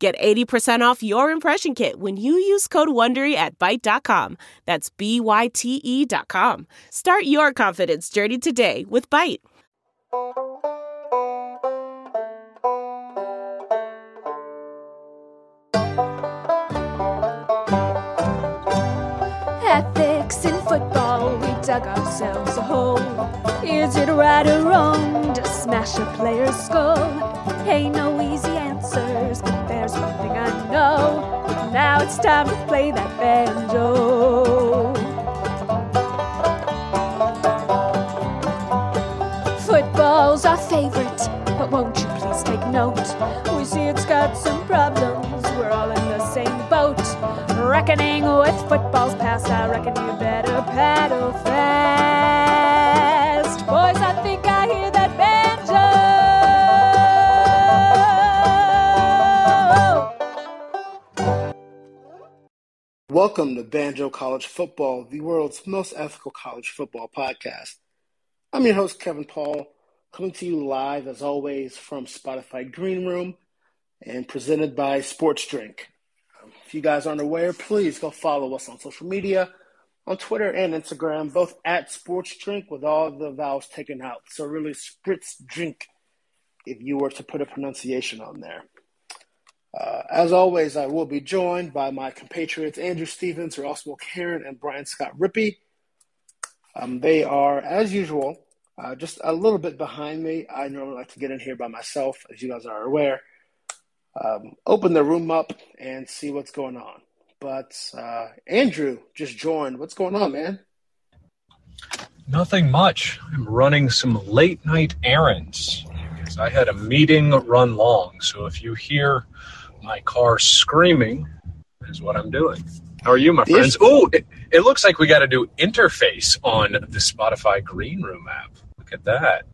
Get 80% off your impression kit when you use code WONDERY at Byte.com. That's B-Y-T-E dot com. Start your confidence journey today with Byte. Ethics in football, we dug ourselves a hole. Is it right or wrong to smash a player's skull? Ain't no easy one I. Now it's time to play that banjo. Football's our favorite, but won't you please take note? We see it's got some problems, we're all in the same boat. Reckoning with football's past, I reckon you better paddle fast. Welcome to Banjo College Football, the world's most ethical college football podcast. I'm your host, Kevin Paul, coming to you live, as always, from Spotify Green Room and presented by Sports Drink. Um, if you guys aren't aware, please go follow us on social media, on Twitter and Instagram, both at Sports Drink with all the vowels taken out. So really, Spritz Drink, if you were to put a pronunciation on there. Uh, as always, I will be joined by my compatriots Andrew Stevens, Ross Mulcairn, and Brian Scott Rippey. Um, they are, as usual, uh, just a little bit behind me. I normally like to get in here by myself, as you guys are aware um, open the room up and see what's going on. But uh, Andrew just joined. What's going on, man? Nothing much. I'm running some late night errands I had a meeting run long. So if you hear my car screaming, is what I'm doing. How are you, my friends? Oh, it, it looks like we got to do interface on the Spotify Green Room app. Look at that.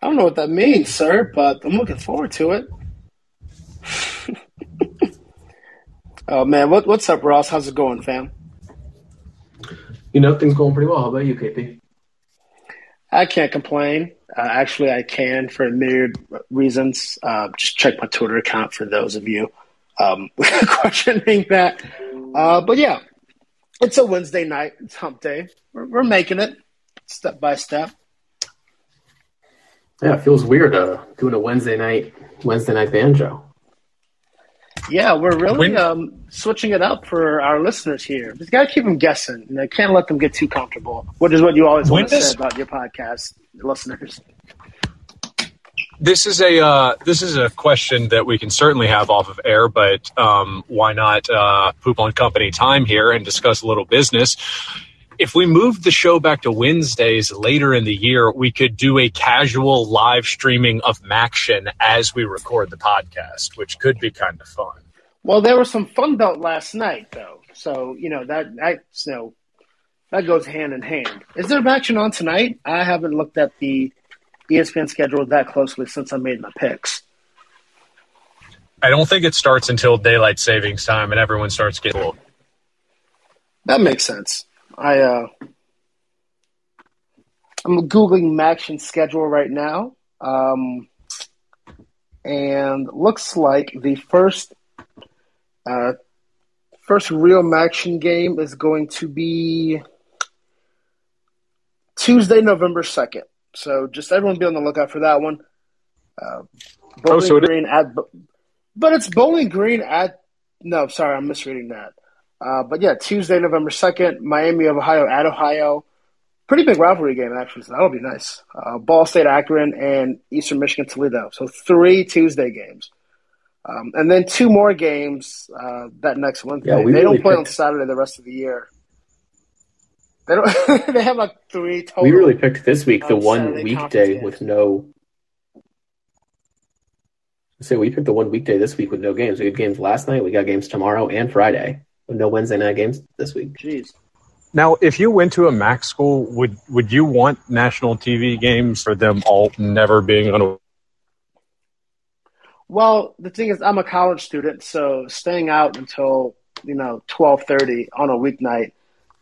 I don't know what that means, sir, but I'm looking forward to it. oh man, what, what's up, Ross? How's it going, fam? You know, things going pretty well. How about you, KP? I can't complain. Uh, actually, I can for a myriad reasons. Uh, just check my Twitter account for those of you um, questioning that. Uh, but yeah, it's a Wednesday night. It's hump day. We're, we're making it step by step. Yeah, it feels weird uh, doing a Wednesday night Wednesday night banjo. Yeah, we're really um, switching it up for our listeners here. Just got to keep them guessing. You know, can't let them get too comfortable, which is what you always want to say about your podcast listeners. This is a uh, this is a question that we can certainly have off of air, but um, why not uh, poop on company time here and discuss a little business? If we moved the show back to Wednesdays later in the year, we could do a casual live streaming of MACtion as we record the podcast, which could be kind of fun. Well, there was some fun belt last night, though, so you know that that you know that goes hand in hand. Is there MACtion on tonight? I haven't looked at the ESPN schedule that closely since I made my picks. I don't think it starts until daylight savings time, and everyone starts getting. Old. That makes sense. I uh, I'm googling MACtion's schedule right now, um, and looks like the first uh, first real MACtion game is going to be Tuesday, November second. So just everyone be on the lookout for that one. Uh, Bowling oh, so Green at, but it's Bowling Green at. No, sorry, I'm misreading that. Uh, but yeah, Tuesday, November 2nd, Miami of Ohio at Ohio. Pretty big rivalry game, actually, so that'll be nice. Uh, Ball State Akron and Eastern Michigan Toledo. So three Tuesday games. Um, and then two more games uh, that next Wednesday. Yeah, they really don't play picked... on Saturday the rest of the year. They don't. they have like three total. We really picked this week the one Saturday weekday with no. Say so we picked the one weekday this week with no games. We had games last night. We got games tomorrow and Friday. No Wednesday night games this week. Jeez. Now, if you went to a MAC school, would would you want national TV games for them all never being on a Well, the thing is, I'm a college student, so staying out until you know twelve thirty on a weeknight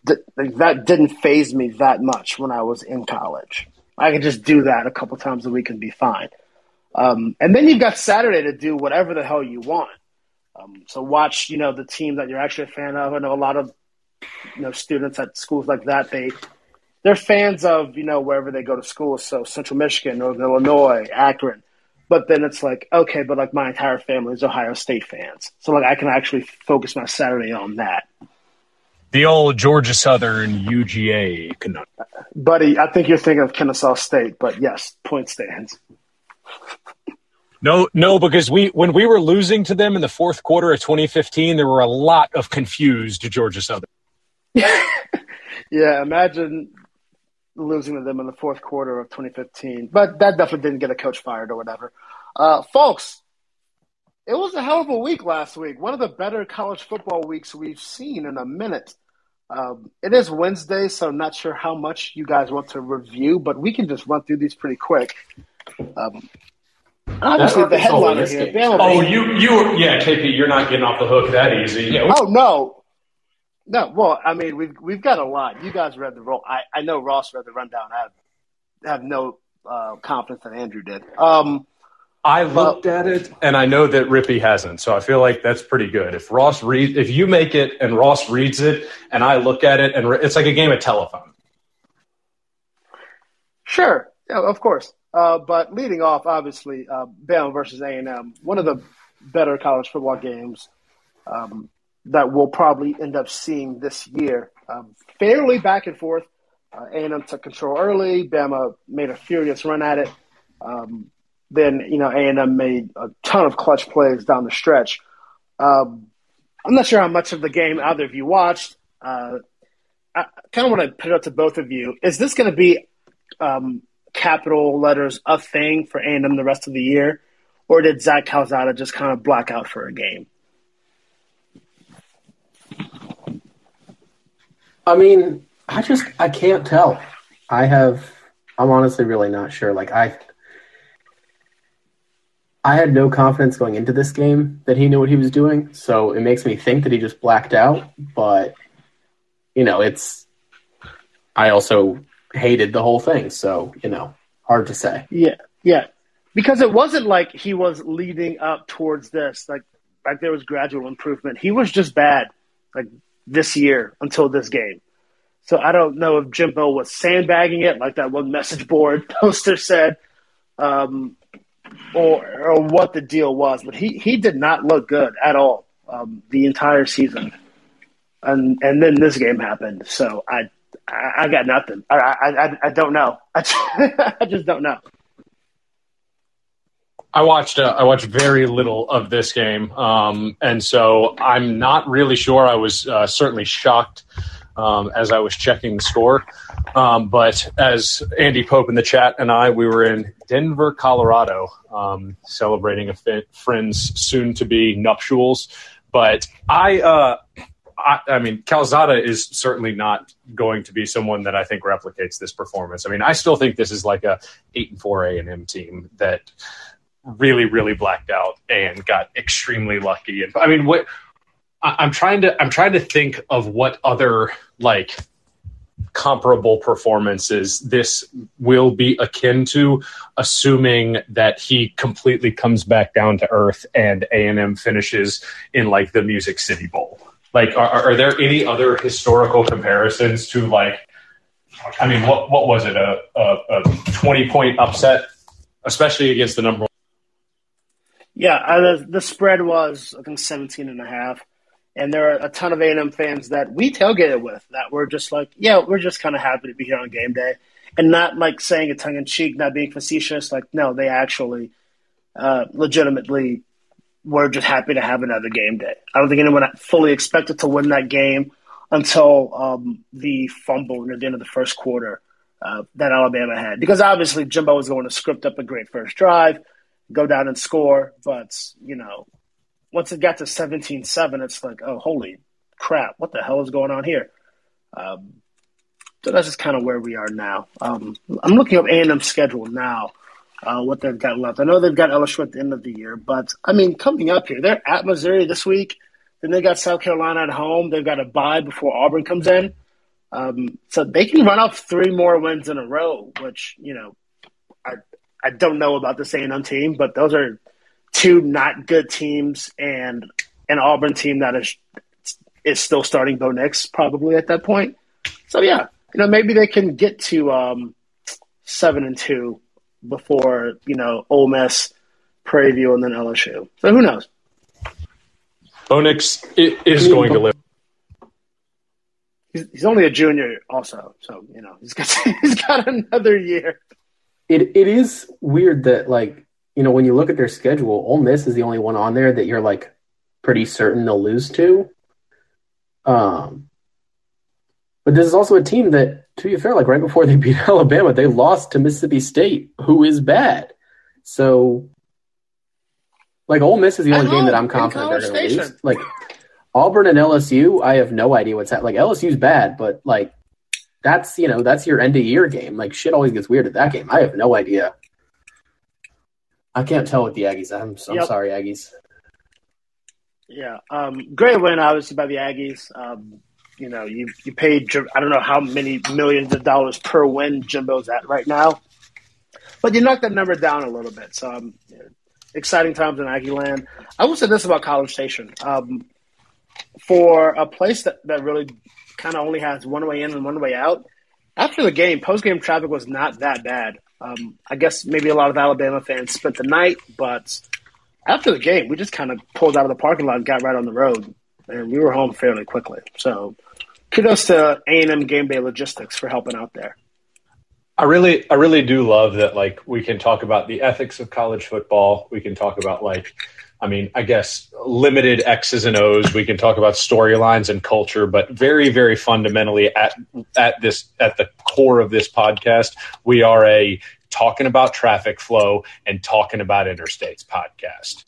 th- that didn't phase me that much when I was in college. I could just do that a couple times a week and be fine. Um, and then you've got Saturday to do whatever the hell you want. Um, so watch, you know, the team that you're actually a fan of. I know a lot of you know students at schools like that. They they're fans of you know wherever they go to school. So Central Michigan, Northern Illinois, Akron. But then it's like, okay, but like my entire family is Ohio State fans. So like I can actually focus my Saturday on that. the old Georgia Southern UGA conundrum? Buddy, I think you're thinking of Kennesaw State, but yes, point stands. No, no, because we when we were losing to them in the fourth quarter of 2015, there were a lot of confused Georgia Southern. Yeah, imagine losing to them in the fourth quarter of 2015. But that definitely didn't get a coach fired or whatever. Uh, folks, it was a hell of a week last week. One of the better college football weeks we've seen in a minute. Um, it is Wednesday, so I'm not sure how much you guys want to review, but we can just run through these pretty quick. Um, obviously, the That's headliner here. Bama Oh, you you yeah, KP, you're not getting off the hook that easy. Yeah, Oh no, no. Well, I mean, we've we've got a lot. You guys read the roll. I, I know Ross read the rundown. I have, have no uh, confidence that Andrew did. Um, I looked at it and I know that Rippey hasn't, so I feel like that's pretty good. If Ross read, if you make it and Ross reads it, and I look at it, and it's like a game of telephone. sure, yeah, of course. Uh, but leading off, obviously, uh, Bama versus A and M, one of the better college football games um, that we'll probably end up seeing this year. Um, fairly back and forth. Uh, A and M took control early. Bama made a furious run at it. Um, then you know A and M made a ton of clutch plays down the stretch. Um, I'm not sure how much of the game either of you watched. Uh, I kind of want to put it up to both of you. Is this going to be um, capital letters a thing for A and M the rest of the year, or did Zach Calzada just kind of black out for a game? I mean, I just I can't tell. I have I'm honestly really not sure. Like I I had no confidence going into this game that he knew what he was doing, so it makes me think that he just blacked out, but you know, it's I also hated the whole thing, so, you know, hard to say. Yeah, yeah, because it wasn't like he was leading up towards this. Like, like there was gradual improvement. He was just bad, like this year until this game. So I don't know if Jimbo was sandbagging it, like that one message board poster said, um, or or what the deal was. But he he did not look good at all um, the entire season, and and then this game happened. So I I, I got nothing. I I I, I don't know. I just don't know. I watched uh, I watched very little of this game, um, and so I'm not really sure. I was uh, certainly shocked um, as I was checking the score. Um, but as Andy Pope in the chat and I, we were in Denver, Colorado, um, celebrating a fi- friend's soon-to-be nuptials. But I, uh, I, I mean, Calzada is certainly not going to be someone that I think replicates this performance. I mean, I still think this is like a eight and four A and M team that really, really blacked out and got extremely lucky. And I mean, what I- I'm trying to I'm trying to think of what other like comparable performances this will be akin to, assuming that he completely comes back down to earth and A and M finishes in like the Music City Bowl. Like, are, are there any other historical comparisons to like? I mean, what what was it? A a, a twenty point upset, especially against the number one. Yeah, uh, the, the spread was I think 17 and a half. And there are a ton of A&M fans that we tailgated with that were just like, yeah, we're just kind of happy to be here on game day. And not like saying it tongue in cheek, not being facetious. Like, no, they actually uh, legitimately were just happy to have another game day. I don't think anyone fully expected to win that game until um, the fumble near the end of the first quarter uh, that Alabama had. Because obviously Jimbo was going to script up a great first drive, go down and score. But, you know, once it got to 17 7, it's like, oh, holy, crap, what the hell is going on here? Um, so that's just kind of where we are now. Um, I'm looking up A&M's schedule now, uh, what they've got left. I know they've got LSU at the end of the year, but I mean, coming up here, they're at Missouri this week. Then they got South Carolina at home. They've got a bye before Auburn comes in. Um, so they can run off three more wins in a row, which, you know, I, I don't know about the A&M team, but those are two not good teams and an Auburn team that is is still starting Bo Nix probably at that point. So yeah, you know maybe they can get to um, seven and two before you know Ole Miss, Prairie View, and then LSU. So who knows? Onyx is going to live. He's, he's only a junior, also, so you know he's got he's got another year. It it is weird that like you know when you look at their schedule, Ole Miss is the only one on there that you're like pretty certain they'll lose to. Um, but this is also a team that, to be fair, like right before they beat Alabama, they lost to Mississippi State, who is bad. So, like, Ole Miss is the only game that I'm confident they're going to lose. Like, Auburn and LSU, I have no idea what's happening. Like, LSU's bad, but like, that's you know that's your end of year game. Like, shit always gets weird at that game. I have no idea. I can't tell with the Aggies. I'm, I'm yep. sorry, Aggies. Yeah, um, great win, obviously by the Aggies. Um, you know, you you paid I don't know how many millions of dollars per win Jimbo's at right now, but you knocked that number down a little bit. So, um, exciting times in Aggie land. I will say this about College Station: um, for a place that that really kind of only has one way in and one way out. After the game, post game traffic was not that bad. Um, I guess maybe a lot of Alabama fans spent the night, but after the game, we just kind of pulled out of the parking lot and got right on the road, and we were home fairly quickly. So, kudos to A and M Game Day Logistics for helping out there. I really, I really do love that. Like, we can talk about the ethics of college football. We can talk about like, I mean, I guess limited X's and O's. We can talk about storylines and culture, but very, very fundamentally at at this at the core of this podcast, we are a talking about traffic flow and talking about interstates podcast.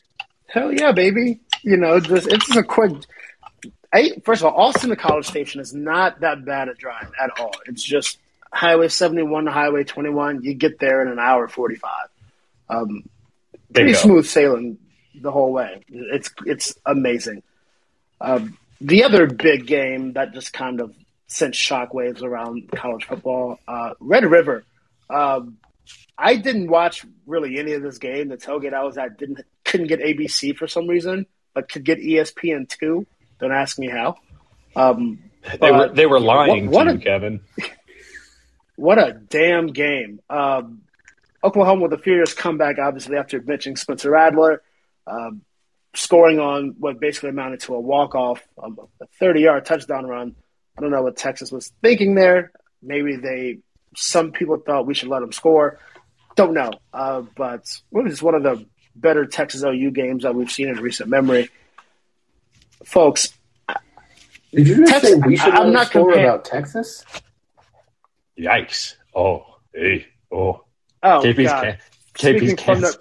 Hell yeah, baby! You know, just it's just a quick. I, first of all, Austin to College Station is not that bad a drive at all. It's just Highway 71 to Highway 21. You get there in an hour 45. Um, pretty smooth sailing the whole way. It's it's amazing. Um, the other big game that just kind of sent shockwaves around college football, uh, Red River. Um, I didn't watch really any of this game. The tailgate I was at didn't couldn't get ABC for some reason, but could get ESPN two. Don't ask me how. Um, they were they were lying what, what to you, Kevin. What a damn game! Um, Oklahoma with a furious comeback, obviously after benching Spencer Rattler, um, scoring on what basically amounted to a walk off, um, a thirty yard touchdown run. I don't know what Texas was thinking there. Maybe they some people thought we should let them score. Don't know, uh, but it was one of the better Texas OU games that we've seen in recent memory. Folks, did you just Texas, say we should I'm not score about Texas? Yikes! Oh, hey, oh, oh, KP's God. Can- KP's speaking from the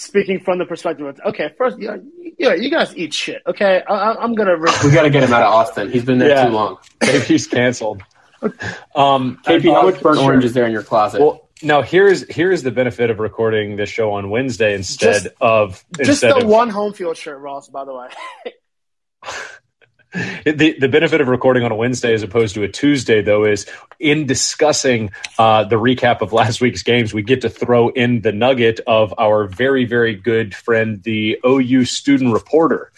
speaking from the perspective of okay, first, yeah, yeah, you guys eat shit. Okay, I, am gonna. Re- we got to get him out of Austin. He's been there yeah. too long. KP's canceled. Um, KP, how much burnt sure. orange is there in your closet? Well, now here's here's the benefit of recording this show on Wednesday instead just, of just the of, one home field shirt, Ross. By the way. the the benefit of recording on a Wednesday as opposed to a Tuesday, though, is in discussing uh, the recap of last week's games, we get to throw in the nugget of our very very good friend, the OU student reporter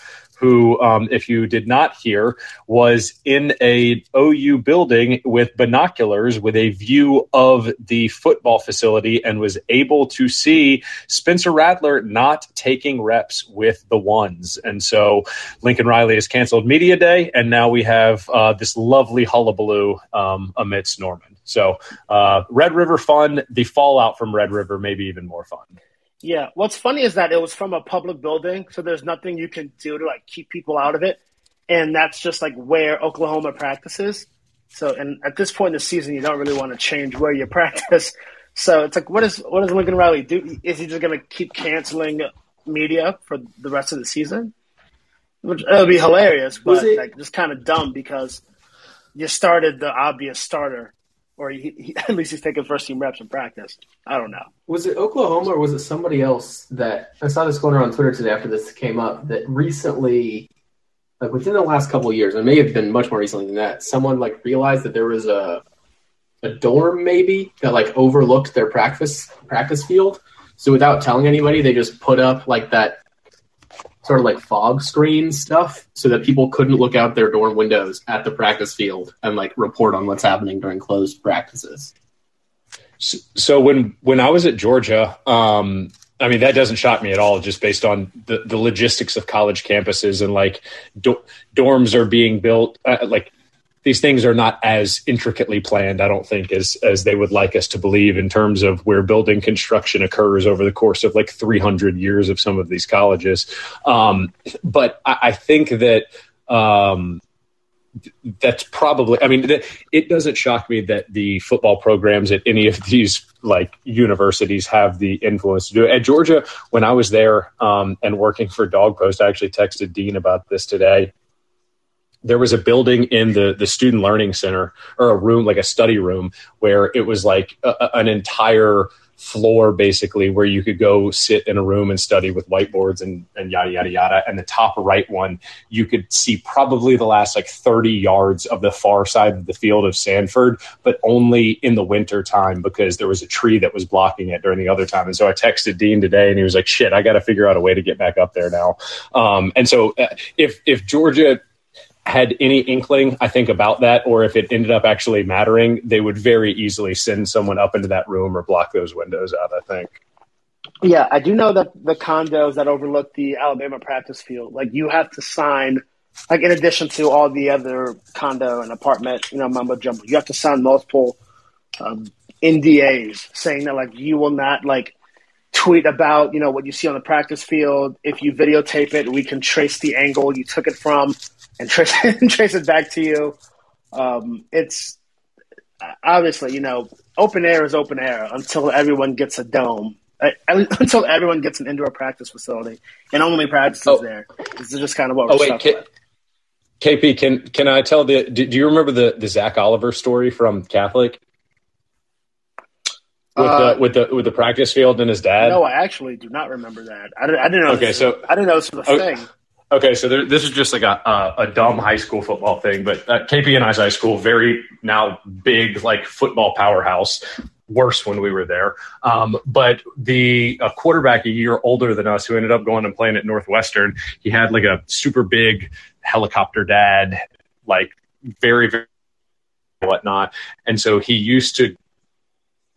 who, um, if you did not hear, was in a OU building with binoculars with a view of the football facility and was able to see Spencer Rattler not taking reps with the ones. And so Lincoln Riley has canceled media day, and now we have uh, this lovely hullabaloo um, amidst Norman. So uh, Red River fun, the fallout from Red River maybe even more fun. Yeah. What's funny is that it was from a public building, so there's nothing you can do to like keep people out of it. And that's just like where Oklahoma practices. So, and at this point in the season, you don't really want to change where you practice. So it's like, what is what does Lincoln Riley do? Is he just going to keep canceling media for the rest of the season? Which it'll be hilarious, but it- like just kind of dumb because you started the obvious starter, or he, he, at least he's taking first team reps in practice. I don't know. Was it Oklahoma or was it somebody else that I saw this going around Twitter today after this came up that recently, like within the last couple of years, it may have been much more recently than that, someone like realized that there was a a dorm maybe that like overlooked their practice practice field. So without telling anybody, they just put up like that sort of like fog screen stuff so that people couldn't look out their dorm windows at the practice field and like report on what's happening during closed practices. So, so when when I was at Georgia, um, I mean that doesn't shock me at all, just based on the, the logistics of college campuses and like do, dorms are being built. Uh, like these things are not as intricately planned, I don't think, as as they would like us to believe in terms of where building construction occurs over the course of like 300 years of some of these colleges. Um, but I, I think that. Um, that's probably i mean th- it doesn't shock me that the football programs at any of these like universities have the influence to do it at georgia when i was there um, and working for DawgPost i actually texted dean about this today there was a building in the the student learning center or a room like a study room where it was like a, an entire floor basically where you could go sit in a room and study with whiteboards and, and yada yada yada. And the top right one you could see probably the last like 30 yards of the far side of the field of sanford but only in the winter time because there was a tree that was blocking it during the other time. And so i texted dean today and he was like shit i got to figure out a way to get back up there now. Um, and so uh, if if georgia had any inkling, I think, about that, or if it ended up actually mattering, they would very easily send someone up into that room or block those windows out, I think. Yeah, I do know that the condos that overlook the Alabama practice field, like you have to sign, like in addition to all the other condo and apartment, you know, mumbo jumbo, you have to sign multiple um, NDAs saying that like you will not like tweet about you know what you see on the practice field. If you videotape it, we can trace the angle you took it from and trace and trace it back to you. Um, it's obviously you know open air is open air until everyone gets a dome. Uh, Until everyone gets an indoor practice facility and only practices Oh. there. This is just kind of what we're Oh wait, K-. KP, can can I tell the? Do, do you remember the the Zach Oliver story from Catholic with Uh, the with the with the practice field and his dad? No, I actually do not remember that. I didn't, I didn't know. Okay, this, so- I didn't know this was a Okay. thing. Okay, so there, this is just like a, a a dumb high school football thing, but uh, KP and I's high school very now big like football powerhouse. Worse when we were there, um, but the a quarterback a year older than us who ended up going and playing at Northwestern, he had like a super big helicopter dad, like very very whatnot, and so he used to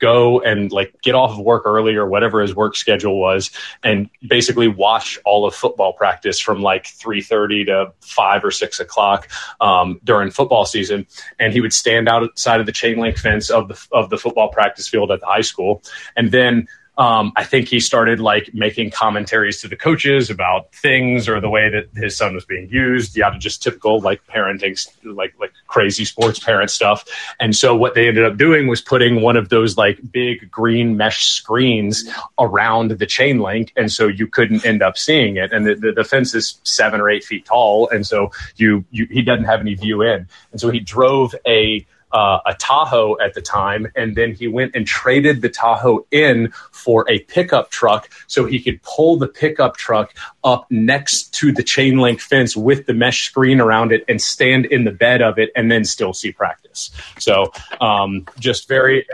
go and like get off of work early or whatever his work schedule was and basically watch all of football practice from like 3.30 to 5 or 6 o'clock um, during football season. And he would stand outside of the chain link fence of the of the football practice field at the high school. And then um, I think he started like making commentaries to the coaches about things or the way that his son was being used, Yeah, just typical like parenting, like like crazy sports parent stuff. And so what they ended up doing was putting one of those like big green mesh screens around the chain link, and so you couldn't end up seeing it. And the, the, the fence is seven or eight feet tall, and so you, you he doesn't have any view in, and so he drove a uh, a Tahoe at the time, and then he went and traded the Tahoe in for a pickup truck so he could pull the pickup truck up next to the chain link fence with the mesh screen around it and stand in the bed of it and then still see practice. So um, just very,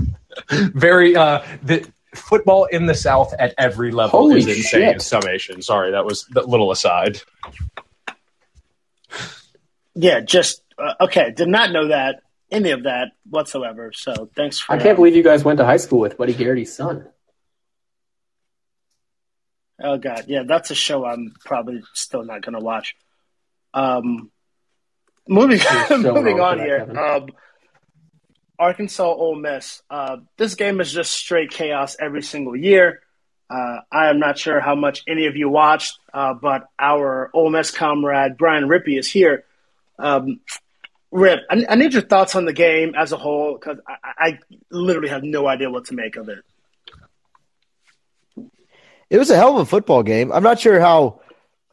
very, uh, the, Football in the South at every level Holy is insane. shit. Summation. Sorry, that was a little aside. Yeah, just uh, okay. Did not know that any of that whatsoever. So thanks for. I can't um, believe you guys went to high school with Buddy Garrity's son. Oh god, yeah, that's a show I'm probably still not going to watch. Um, moving so moving on that, here. Um, Arkansas Ole Miss. Uh, this game is just straight chaos every single year. Uh, I am not sure how much any of you watched, uh, but our Ole Miss comrade Brian Rippey is here. Um, Rip, I, I need your thoughts on the game as a whole because I, I literally have no idea what to make of it. It was a hell of a football game. I'm not sure how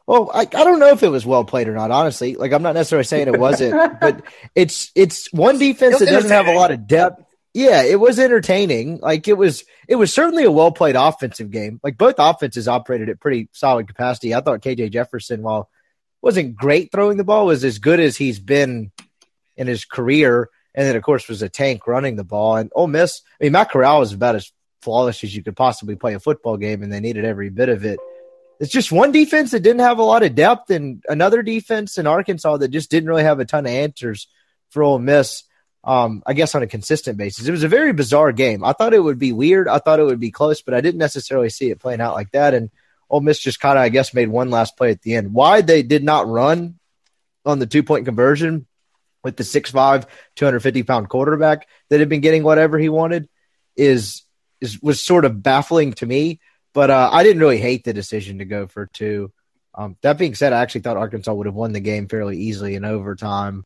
Well, I, I don't know if it was well played or not. Honestly, like I'm not necessarily saying it wasn't, but it's it's one defense that doesn't have a lot of depth. Yeah, it was entertaining. Like it was it was certainly a well played offensive game. Like both offenses operated at pretty solid capacity. I thought KJ Jefferson, while wasn't great throwing the ball, was as good as he's been in his career. And then of course was a tank running the ball. And Ole Miss, I mean Matt Corral was about as flawless as you could possibly play a football game, and they needed every bit of it it's just one defense that didn't have a lot of depth, and another defense in Arkansas that just didn't really have a ton of answers for Ole Miss. Um, I guess on a consistent basis, it was a very bizarre game. I thought it would be weird. I thought it would be close, but I didn't necessarily see it playing out like that. And Ole Miss just kind of, I guess, made one last play at the end. Why they did not run on the two point conversion with the 6'5", 250 pound quarterback that had been getting whatever he wanted is is was sort of baffling to me. But uh, I didn't really hate the decision to go for two. Um, that being said, I actually thought Arkansas would have won the game fairly easily in overtime.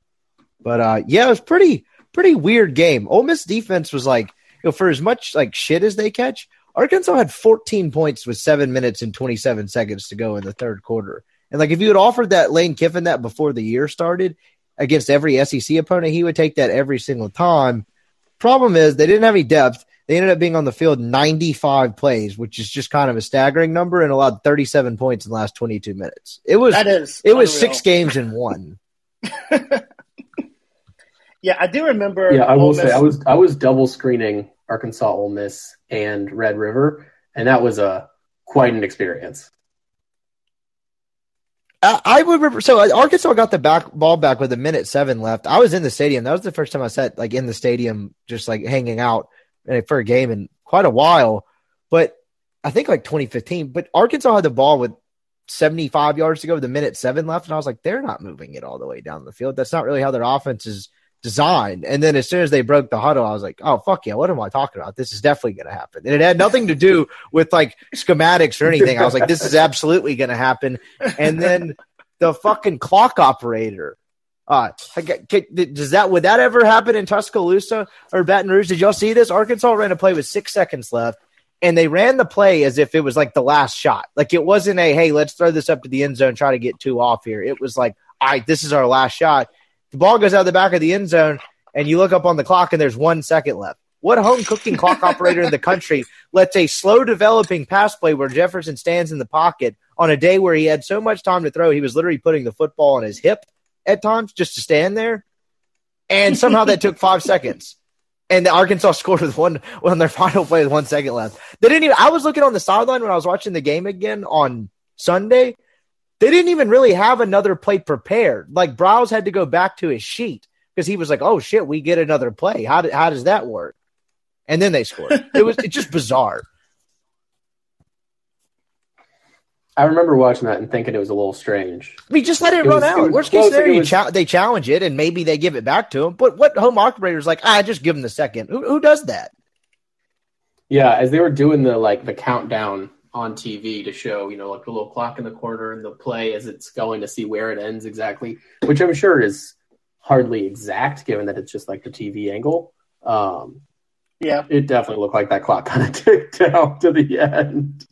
But uh, yeah, it was pretty pretty weird game. Ole Miss defense was like, you know, for as much like shit as they catch, Arkansas had 14 points with seven minutes and 27 seconds to go in the third quarter. And like, if you had offered that Lane Kiffin that before the year started against every SEC opponent, he would take that every single time. Problem is, they didn't have any depth. They ended up being on the field 95 plays, which is just kind of a staggering number, and allowed 37 points in the last 22 minutes. It was that is it was six games in one. yeah, I do remember. Yeah, I will say I was I was double screening Arkansas, Ole Miss, and Red River, and that was a quite an experience. I, would remember. So Arkansas got the back ball back with a minute seven left. I was in the stadium. That was the first time I sat like in the stadium, just like hanging out for a game in quite a while. But I think like 2015. But Arkansas had the ball with 75 yards to go with a minute seven left. And I was like, they're not moving it all the way down the field. That's not really how their offense is designed. And then as soon as they broke the huddle, I was like, oh, fuck yeah, what am I talking about? This is definitely going to happen. And it had nothing to do with like schematics or anything. I was like, this is absolutely going to happen. And then the fucking clock operator uh, does that would that ever happen in Tuscaloosa or Baton Rouge? Did y'all see this? Arkansas ran a play with six seconds left, and they ran the play as if it was like the last shot. Like it wasn't a hey, let's throw this up to the end zone, try to get two off here. It was like, all right, this is our last shot. The ball goes out the back of the end zone, and you look up on the clock, and there's one second left. What home cooking clock operator in the country lets a slow developing pass play where Jefferson stands in the pocket on a day where he had so much time to throw, he was literally putting the football on his hip at times just to stand there. And somehow that took five seconds. And the Arkansas scored with one on their final play with one second left. They didn't even I was looking on the sideline when I was watching the game again on Sunday. They didn't even really have another play prepared. Like Briles had to go back to his sheet because he was like, "Oh shit, we get another play. How did, how does that work?" And then they scored. It was it's just bizarre. I remember watching that and thinking it was a little strange. I mean, just let it, it run was, out. It Worst case scenario, was, cha- they challenge it and maybe they give it back to him. But what home operator is like? Ah, just give him the second. Who, who does that? Yeah, as they were doing the like the countdown on TV to show, you know, like the little clock in the corner and the play as it's going to see where it ends exactly, which I'm sure is hardly exact given that it's just like the TV angle. Um, yeah, it definitely looked like that clock kind of ticked down to the end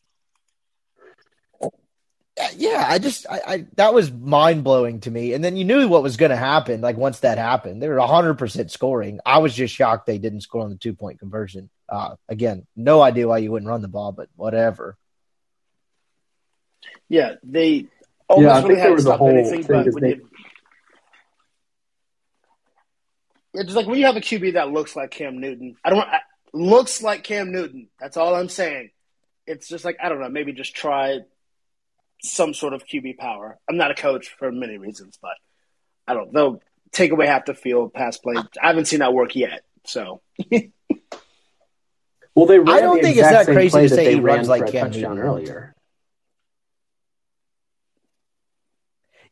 yeah, I just I, I that was mind blowing to me. And then you knew what was going to happen. Like once that happened, they were hundred percent scoring. I was just shocked they didn't score on the two point conversion. Uh, again, no idea why you wouldn't run the ball, but whatever. Yeah, they almost yeah, really had to stop anything. But when they... you, it's just like when you have a QB that looks like Cam Newton. I don't I, looks like Cam Newton. That's all I'm saying. It's just like I don't know. Maybe just try some sort of QB power. I'm not a coach for many reasons, but I don't. They'll take away half the field, pass play. I haven't seen that work yet. So. well, they. I don't the think it's that crazy to say he runs like Cam Newton earlier.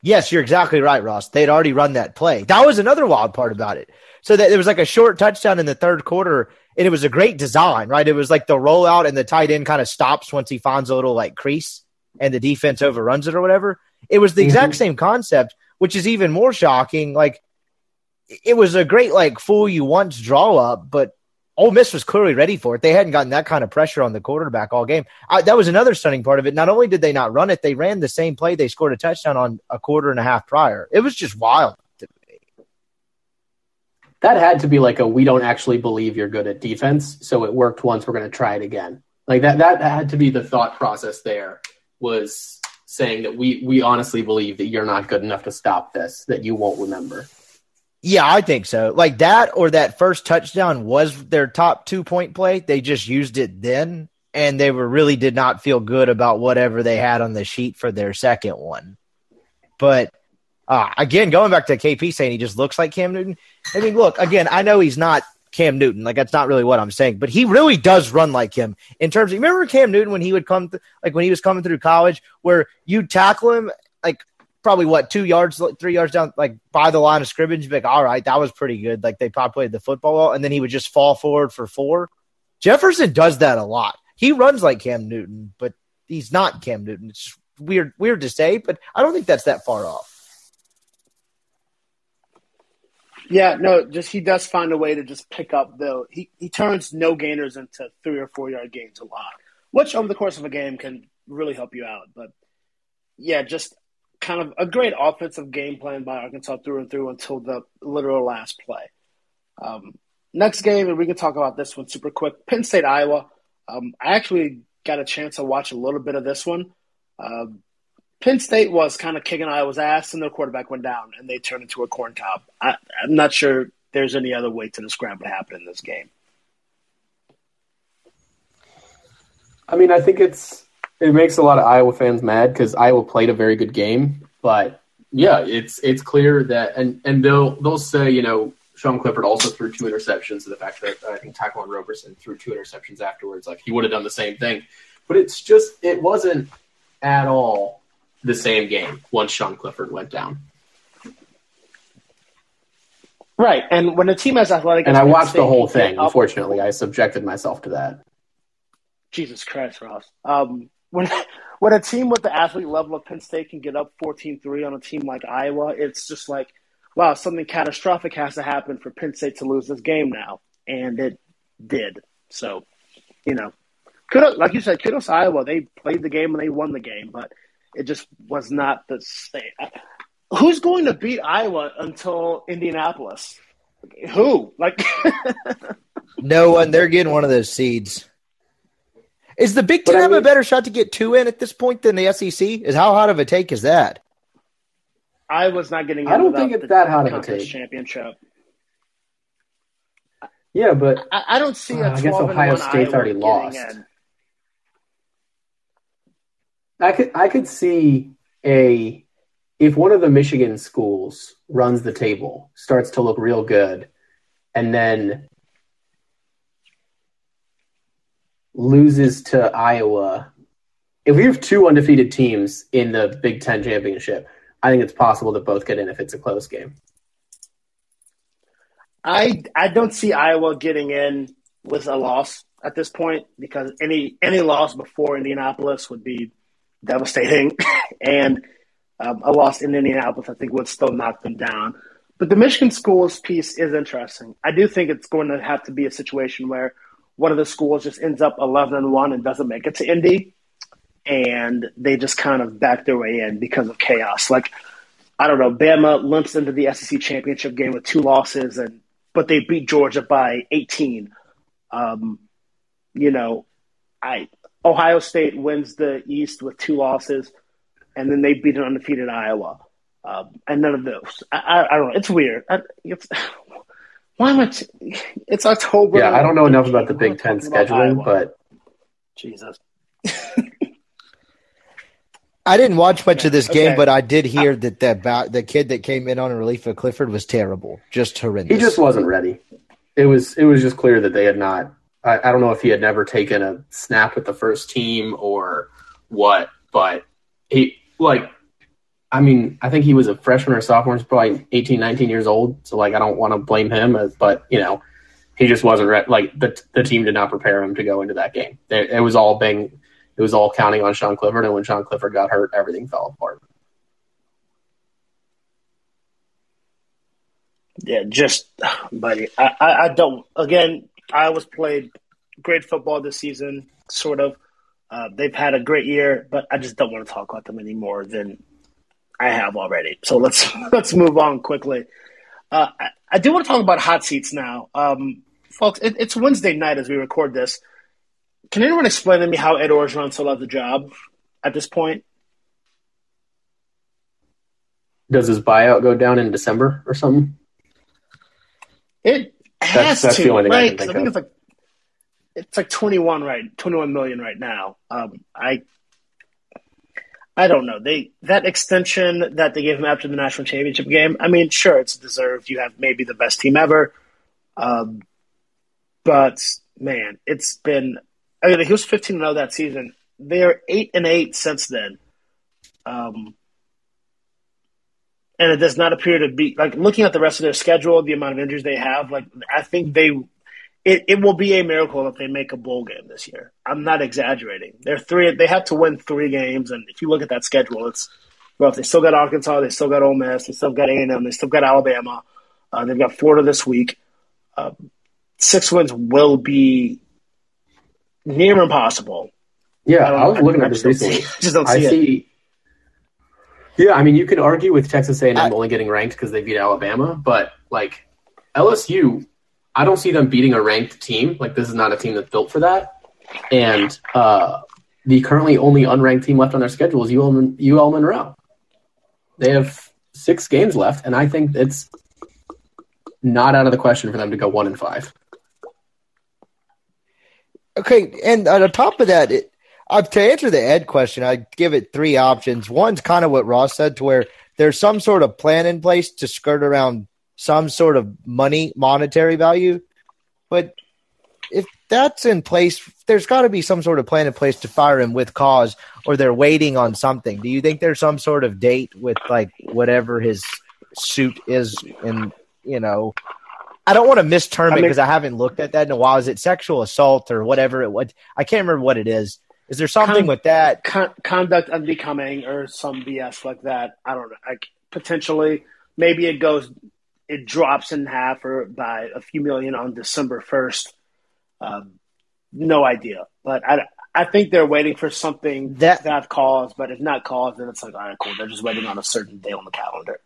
Yes, you're exactly right, Ross. They'd already run that play. That was another wild part about it. So that there was like a short touchdown in the third quarter, and it was a great design, right? It was like the rollout and the tight end kind of stops once he finds a little like crease and the defense overruns it or whatever. It was the exact mm-hmm. same concept, which is even more shocking. Like it was a great like fool you once draw up, but Ole Miss was clearly ready for it. They hadn't gotten that kind of pressure on the quarterback all game. I, that was another stunning part of it. Not only did they not run it, they ran the same play they scored a touchdown on a quarter and a half prior. It was just wild. To me. That had to be like a we don't actually believe you're good at defense, so it worked once. We're going to try it again. Like that. That had to be the thought process. There was saying that we we honestly believe that you're not good enough to stop this. That you won't remember. Yeah, I think so. Like that or that first touchdown was their top two point play. They just used it then, and they were really did not feel good about whatever they had on the sheet for their second one. But uh, again, going back to KP saying he just looks like Cam Newton. I mean, look again. I know he's not Cam Newton. Like that's not really what I'm saying, but he really does run like him in terms. Of, remember Cam Newton when he would come, th- like when he was coming through college, where you tackle him like probably what two yards, three yards down, like by the line of scrimmage. Like, all right, that was pretty good. Like they played the football well, and then he would just fall forward for four. Jefferson does that a lot. He runs like Cam Newton, but he's not Cam Newton. It's weird, weird to say, but I don't think that's that far off. Yeah, no, just he does find a way to just pick up though. He he turns no gainers into three or four yard gains a lot, which over the course of a game can really help you out. But yeah, just kind of a great offensive game plan by Arkansas through and through until the literal last play. Um, next game, and we can talk about this one super quick. Penn State, Iowa. Um, I actually got a chance to watch a little bit of this one. Uh, Penn State was kind of kicking Iowa's ass, and their quarterback went down, and they turned into a corn cob. I, I'm not sure there's any other way to describe what happened in this game. I mean, I think it's it makes a lot of Iowa fans mad because Iowa played a very good game. But yeah, it's it's clear that and and they'll they'll say you know Sean Clifford also threw two interceptions. And the fact that uh, I think Ta'Quan Roberson threw two interceptions afterwards, like he would have done the same thing. But it's just it wasn't at all the same game once Sean Clifford went down. Right, and when a team has athletic, and I watched the whole thing. Unfortunately, I subjected myself to that. Jesus Christ, Ross. Um, when when a team with the athlete level of Penn State can get up 14-3 on a team like Iowa, it's just like, wow, something catastrophic has to happen for Penn State to lose this game now, and it did. So, you know, kudos, like you said, kudos Iowa. They played the game and they won the game, but it just was not the same. Who's going to beat Iowa until Indianapolis? Who? Like, no one. They're getting one of those seeds. Is the Big Ten have mean, a better shot to get two in at this point than the SEC? Is how hot of a take is that? I was not getting. I don't think it's that hot of a take. Championship. Yeah, but I, I don't see. Uh, I guess Ohio State's already lost. I could I could see a if one of the Michigan schools runs the table, starts to look real good, and then loses to Iowa, if we have two undefeated teams in the Big Ten championship, I think it's possible that both get in if it's a close game. I I don't see Iowa getting in with a loss at this point because any any loss before Indianapolis would be devastating, and um, a loss in Indianapolis I think would still knock them down. But the Michigan schools piece is interesting. I do think it's going to have to be a situation where one of the schools just ends up 11 and 1 and doesn't make it to Indy. And they just kind of back their way in because of chaos. Like, I don't know, Bama limps into the SEC championship game with two losses, and but they beat Georgia by 18. Um, you know, I Ohio State wins the East with two losses, and then they beat an undefeated Iowa. Um, and none of those. I, I, I, don't know. It's weird. I, it's, why am I? T- it's October. Yeah, I don't know enough about the Big Ten scheduling, but Jesus. I didn't watch much of this game, okay. but I did hear that the about the kid that came in on a relief of Clifford was terrible, just horrendous. He just wasn't ready. It was it was just clear that they had not. I, I don't know if he had never taken a snap with the first team or what, but he like I mean, I think he was a freshman or sophomore. He's probably 18, 19 years old. So, like, I don't want to blame him, but, you know, he just wasn't re- like the, the team did not prepare him to go into that game. It, it was all being, it was all counting on Sean Clifford. And when Sean Clifford got hurt, everything fell apart. Yeah, just, buddy, I, I, I don't, again, I Iowa's played great football this season, sort of. Uh, they've had a great year, but I just don't want to talk about them anymore than I have already. So let's let's move on quickly. Uh, I, I, do want to talk about hot seats now, um, folks. It, it's Wednesday night as we record this. Can anyone explain to me how Ed Orgeron still has the job at this point? Does his buyout go down in December or something? It has that's, that's to, right? I, think, I think it's like it's like twenty one right, twenty one million right now. Um, I I don't know. They that extension that they gave him after the national championship game. I mean, sure, it's deserved. You have maybe the best team ever, um, but man, it's been. I mean, he was fifteen zero oh that season. They are eight and eight since then. Um, and it does not appear to be like looking at the rest of their schedule, the amount of injuries they have. Like I think they, it, it will be a miracle if they make a bowl game this year. I'm not exaggerating. They're three. They have to win three games, and if you look at that schedule, it's well. They still got Arkansas. They still got Ole Miss. They still got A and M. They still got Alabama. Uh, they've got Florida this week. Uh, six wins will be near impossible. Yeah, I, I was looking I, at this recently. Just don't see I see, it. Yeah, I mean, you could argue with Texas A&M I, only getting ranked because they beat Alabama, but like LSU, I don't see them beating a ranked team. Like this is not a team that's built for that. And uh, the currently only unranked team left on their schedule is UL, UL Monroe. They have six games left, and I think it's not out of the question for them to go one and five. Okay, and on top of that, it, uh, to answer the Ed question, I give it three options. One's kind of what Ross said, to where there's some sort of plan in place to skirt around some sort of money, monetary value. But that's in place, there's got to be some sort of plan in place to fire him with cause, or they're waiting on something. Do you think there's some sort of date with like whatever his suit is? And you know, I don't want to misterm I mean, it because I haven't looked at that in a while. Is it sexual assault or whatever it was? I can't remember what it is. Is there something con- with that con- conduct unbecoming or some BS like that? I don't know. Like potentially, maybe it goes, it drops in half or by a few million on December first. Um, no idea, but I, I think they're waiting for something that to have cause. But if not caused, then it's like all right, cool. They're just waiting on a certain day on the calendar.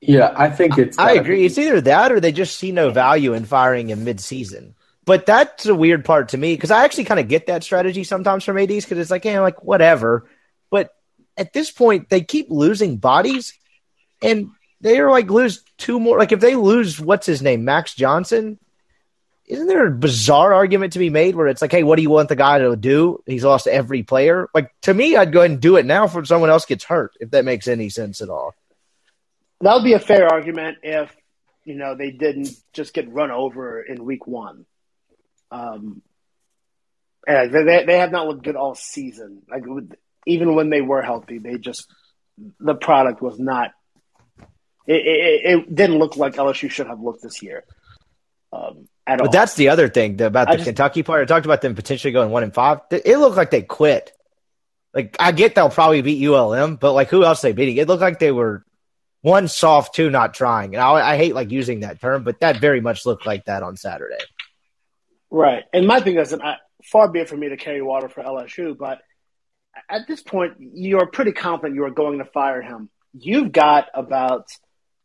Yeah, I think it's. I agree. It's either that or they just see no value in firing him mid-season. But that's a weird part to me because I actually kind of get that strategy sometimes from ADs because it's like, yeah, like whatever. But at this point, they keep losing bodies, and they are like lose two more. Like if they lose, what's his name, Max Johnson? Isn't there a bizarre argument to be made where it's like, hey, what do you want the guy to do? He's lost every player. Like to me, I'd go ahead and do it now for someone else gets hurt, if that makes any sense at all. That would be a fair argument if you know they didn't just get run over in week one. Um, and they they have not looked good all season. Like even when they were healthy, they just the product was not. It, it, it didn't look like LSU should have looked this year. Um, at but all. that's the other thing about the just, Kentucky part. I talked about them potentially going one and five. It looked like they quit. Like I get they'll probably beat ULM, but like who else are they beating? It looked like they were one soft, two not trying. And I, I hate like using that term, but that very much looked like that on Saturday. Right. And my thing is, I, far be it for me to carry water for LSU, but at this point, you're pretty confident you are going to fire him. You've got about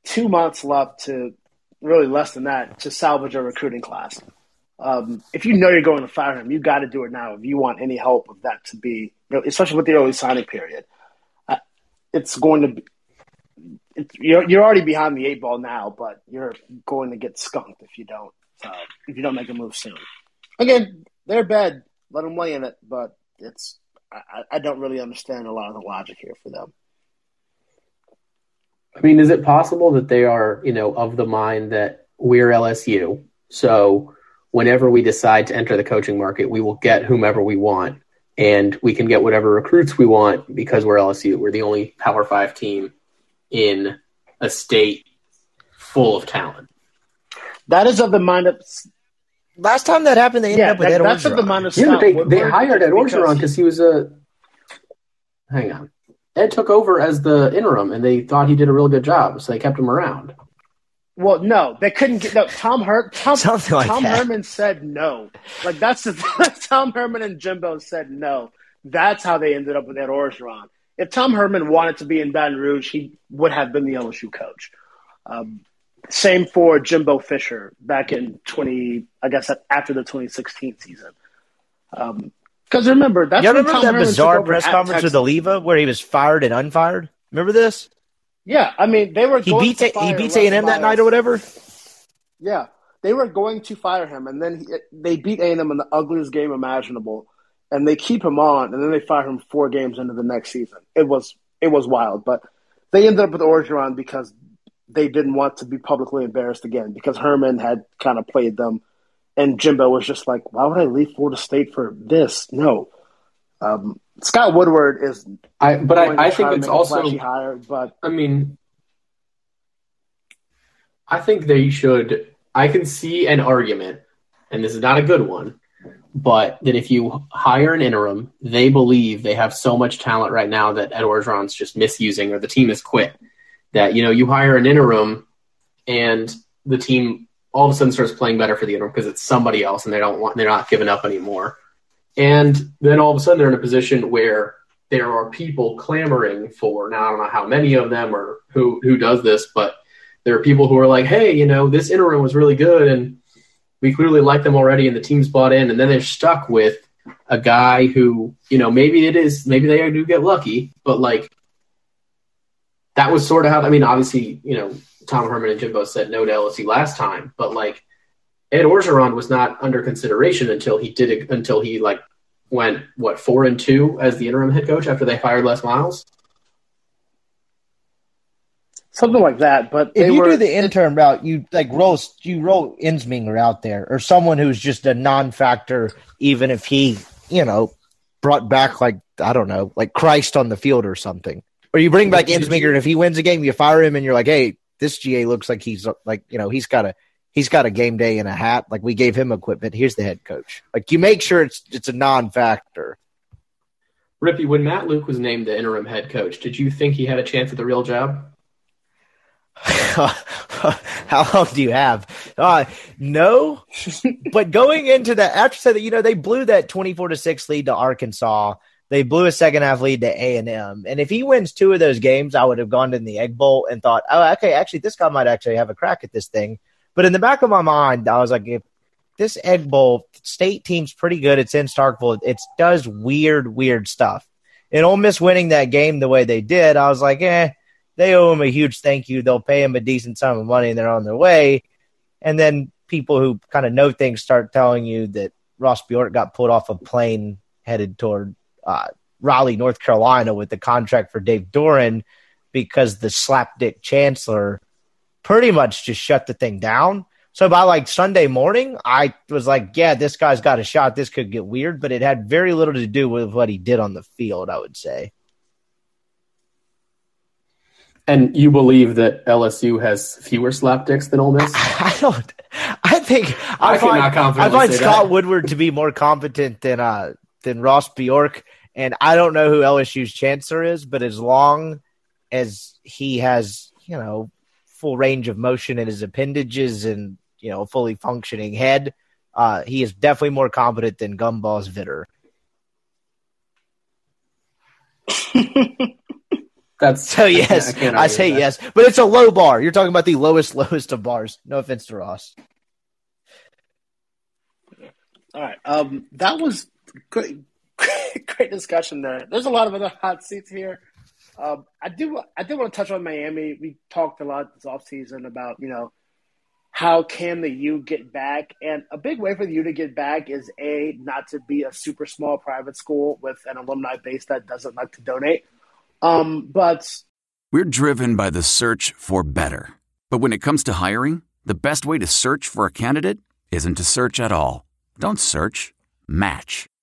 two months left to really less than that to salvage a recruiting class. Um, if you know you're going to fire him, you got to do it now if you want any help of that to be, especially with the early signing period. Uh, it's going to be. You're, you're already behind the eight ball now, but you're going to get skunked if you don't uh, if you don't make a move soon. Again, they're bad. Let them lay in it, but it's I, I don't really understand a lot of the logic here for them. I mean, is it possible that they are, you know, of the mind that we're LSU, so whenever we decide to enter the coaching market, we will get whomever we want, and we can get whatever recruits we want because we're LSU. We're the only Power Five team in a state full of talent. That is of the mind of. Last time that happened, they ended yeah, up with that, Ed that's Orgeron. of the mind of. Yeah, they, they hired Ed Orgeron because he was a. Hang on. Ed took over as the interim, and they thought he did a real good job, so they kept him around. Well, no, they couldn't get no. Tom Her Tom, Something like Tom that. Herman said no. Like that's the Tom Herman and Jimbo said no. That's how they ended up with Ed Orgeron. If Tom Herman wanted to be in Baton Rouge, he would have been the LSU coach. Um, same for Jimbo Fisher back in twenty. I guess after the twenty sixteen season. Because remember, that's You remember Tom that Herman bizarre press conference with. Alleva where he was fired and unfired? Remember this? Yeah, I mean they were. He going beats to he beats A and M that night or whatever. Yeah, they were going to fire him, and then he, they beat A&M in the ugliest game imaginable, and they keep him on, and then they fire him four games into the next season. It was it was wild, but they ended up with Orgeron because they didn't want to be publicly embarrassed again because Herman had kind of played them, and Jimbo was just like, "Why would I leave Florida State for this?" No. Um, Scott Woodward is I but I, I think it's also hire, but I mean, I think they should. I can see an argument, and this is not a good one, but that if you hire an interim, they believe they have so much talent right now that Ed Orgeron's just misusing, or the team has quit. That you know, you hire an interim, and the team all of a sudden starts playing better for the interim because it's somebody else, and they don't want they're not giving up anymore. And then all of a sudden they're in a position where there are people clamoring for now I don't know how many of them or who who does this, but there are people who are like, hey, you know, this interim was really good and we clearly like them already and the team's bought in, and then they're stuck with a guy who, you know, maybe it is maybe they do get lucky, but like that was sort of how I mean, obviously, you know, Tom Herman and Jimbo said no to LSU last time, but like Ed Orgeron was not under consideration until he did it until he like went what four and two as the interim head coach after they fired Les Miles. something like that. But If you were, do the intern route, you like roll you roll Ensminger out there or someone who's just a non-factor, even if he, you know, brought back like I don't know, like Christ on the field or something. Or you bring back Ensminger, and if he wins a game, you fire him, and you're like, hey, this GA looks like he's like, you know, he's got a he's got a game day in a hat. Like we gave him equipment. Here's the head coach. Like you make sure it's it's a non-factor. Rippey, when Matt Luke was named the interim head coach, did you think he had a chance at the real job? How long do you have? Uh, no, but going into that, after said that, you know, they blew that twenty-four to six lead to Arkansas. They blew a second half lead to A and M, and if he wins two of those games, I would have gone to the Egg Bowl and thought, oh, okay, actually, this guy might actually have a crack at this thing. But in the back of my mind, I was like, if this Egg Bowl state team's pretty good, it's in Starkville. It does weird, weird stuff. And Ole Miss winning that game the way they did, I was like, eh, they owe him a huge thank you. They'll pay him a decent sum of money and they're on their way. And then people who kind of know things start telling you that Ross Bjork got pulled off a plane headed toward uh, Raleigh, North Carolina with the contract for Dave Doeren because the slapdick chancellor pretty much just shut the thing down. So by like Sunday morning, I was like, yeah, this guy's got a shot. This could get weird, but it had very little to do with what he did on the field, I would say. And you believe that LSU has fewer slapdicks than Ole Miss? I don't. I think I I, find, I find Scott that. Woodward to be more competent than uh than Ross Bjork, and I don't know who LSU's chancellor is, but as long as he has you know full range of motion in his appendages and you know a fully functioning head, uh, he is definitely more competent than Gumballs Vitter. That's So yes, can't I, say that. yes, but it's a low bar. You're talking about the lowest, lowest of bars. No offense to Ross. All right. Um, that was great, great discussion there. There's a lot of other hot seats here. Um, I do I did want to touch on Miami. We talked a lot this offseason about, you know, how can the U get back? And a big way for the U to get back is A, not to be a super small private school with an alumni base that doesn't like to donate. Um, but We're driven by the search for better. But when it comes to hiring, the best way to search for a candidate isn't to search at all. Don't search, match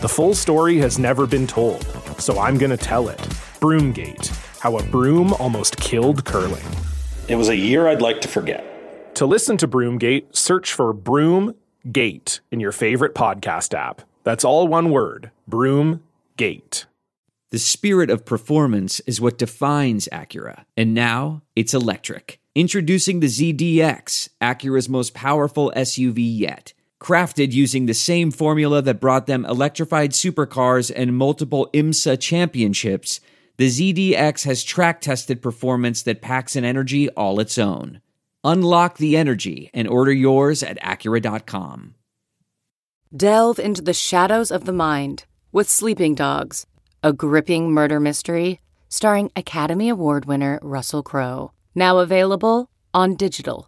The full story has never been told, so I'm going to tell it. Broomgate How a Broom Almost Killed Curling. It was a year I'd like to forget. To listen to Broomgate, search for Broomgate in your favorite podcast app. That's all one word Broomgate. The spirit of performance is what defines Acura, and now it's electric. Introducing the ZDX, Acura's most powerful SUV yet. Crafted using the same formula that brought them electrified supercars and multiple IMSA championships, the ZDX has track tested performance that packs an energy all its own. Unlock the energy and order yours at Acura.com. Delve into the shadows of the mind with Sleeping Dogs, a gripping murder mystery starring Academy Award winner Russell Crowe. Now available on digital.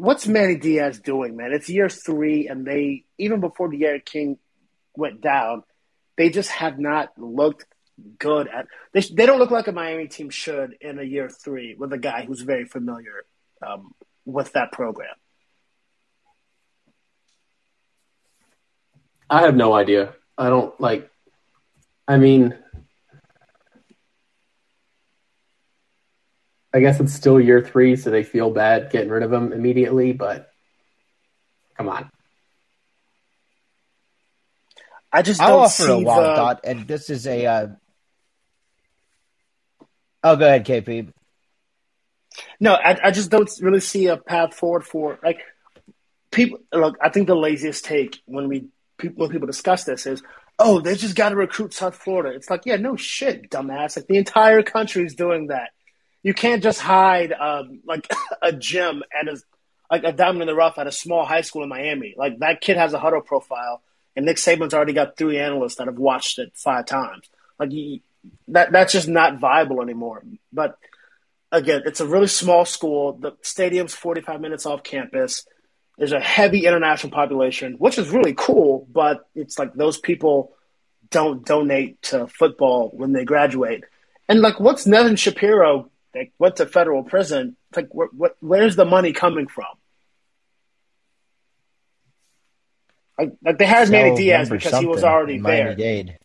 What's Manny Diaz doing, man? It's year three, and they even before D'Eriq King went down, they just have not looked good at. They they don't look like a Miami team should in a year three with a guy who's very familiar um, with that program. I have no idea. I don't like. I mean, I guess it's still year three, so they feel bad getting rid of him immediately. But come on, I just I'll don't offer see a wild the- thought, and this is a. Uh... Oh, go ahead, KP. No, I, I just don't really see a path forward for like people. Look, I think the laziest take when we people when people discuss this is, oh, they just got to recruit South Florida. It's like, yeah, no shit, dumbass. Like the entire country is doing that. You can't just hide um, like a gym at a like a diamond in the rough at a small high school in Miami. Like that kid has a Hudl profile, and Nick Saban's already got three analysts that have watched it five times. Like you, that that's just not viable anymore. But again, it's a really small school. The stadium's 45 minutes off campus. There's a heavy international population, which is really cool, but it's like those people don't donate to football when they graduate. And like, what's Nevin Shapiro? Like, went to federal prison. It's like, wh- wh- where's the money coming from? Like, like they hired Manny So Diaz because he was already there. Miami-Dade.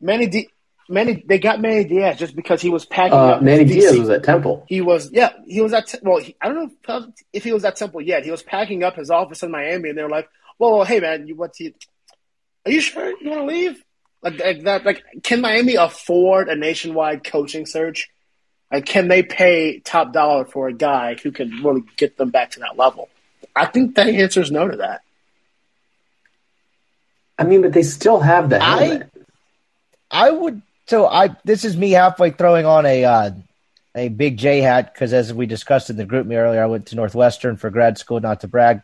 Manny D. Manny, they got Manny Diaz just because he was packing uh, up. Manny his Diaz was at Temple. he was, yeah, he was at. Te- well, he, I don't know if, if he was at Temple yet. He was packing up his office in Miami, and they were like, "Well, well hey man, you what? You, are you sure you want to leave? Like, like that? Like, can Miami afford a nationwide coaching search? Like, can they pay top dollar for a guy who can really get them back to that level? I think the answer is no to that. I mean, but they still have the I helmet. I would so I this is me halfway throwing on a uh, a big J hat because as we discussed in the GroupMe earlier, I went to Northwestern for grad school. Not to brag,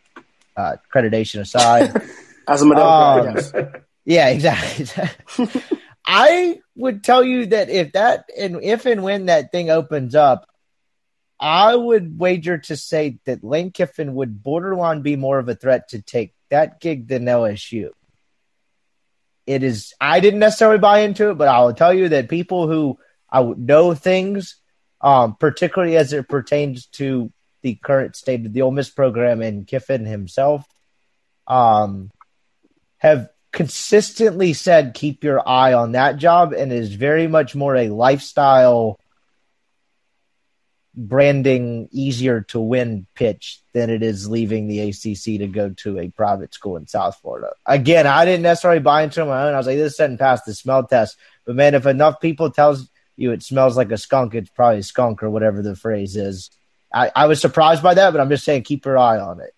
uh, accreditation aside. As a Medill um. Yeah, exactly. I would tell you that if that and if and when that thing opens up, I would wager to say that Lane Kiffin would borderline be more of a threat to take that gig than LSU. It is. I didn't necessarily buy into it, but I will tell you that people who I know things, um, particularly as it pertains to the current state of the Ole Miss program and Kiffin himself, um, have consistently said keep your eye on that job and is very much more a lifestyle branding easier to win pitch than it is leaving the ACC to go to a private school in South Florida. Again, I didn't necessarily buy into my own. I was like, this doesn't pass the smell test. But man, if enough people tells you it smells like a skunk, it's probably a skunk or whatever the phrase is. I, I was surprised by that, but I'm just saying keep your eye on it.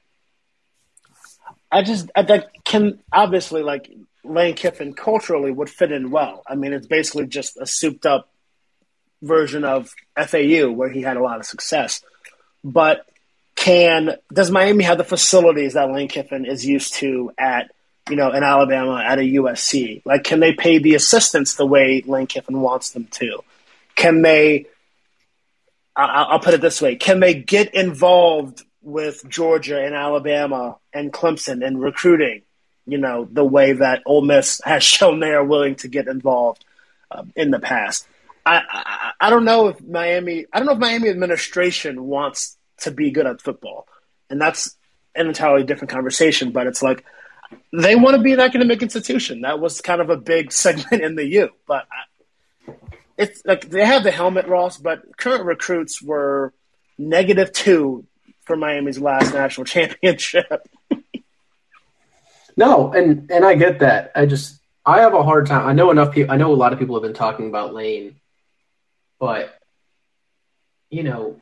I just I, that can obviously like Lane Kiffin culturally would fit in well. I mean, it's basically just a souped up version of FAU where he had a lot of success. But can does Miami have the facilities that Lane Kiffin is used to at you know in Alabama at a USC? Like, can they pay the assistants the way Lane Kiffin wants them to? Can they? I'll put it this way: Can they get involved with Georgia and Alabama and Clemson and recruiting, you know, the way that Ole Miss has shown they are willing to get involved um, in the past. I, I, I don't know if Miami I don't know if Miami administration wants to be good at football, and that's an entirely different conversation. But it's like they want to be an academic institution. That was kind of a big segment in the U, but I, it's like they have the helmet, Ross, but current recruits were negative two for Miami's last national championship. no, and and I get that. I just I have a hard time. I know enough people. I know a lot of people have been talking about Lane, but you know,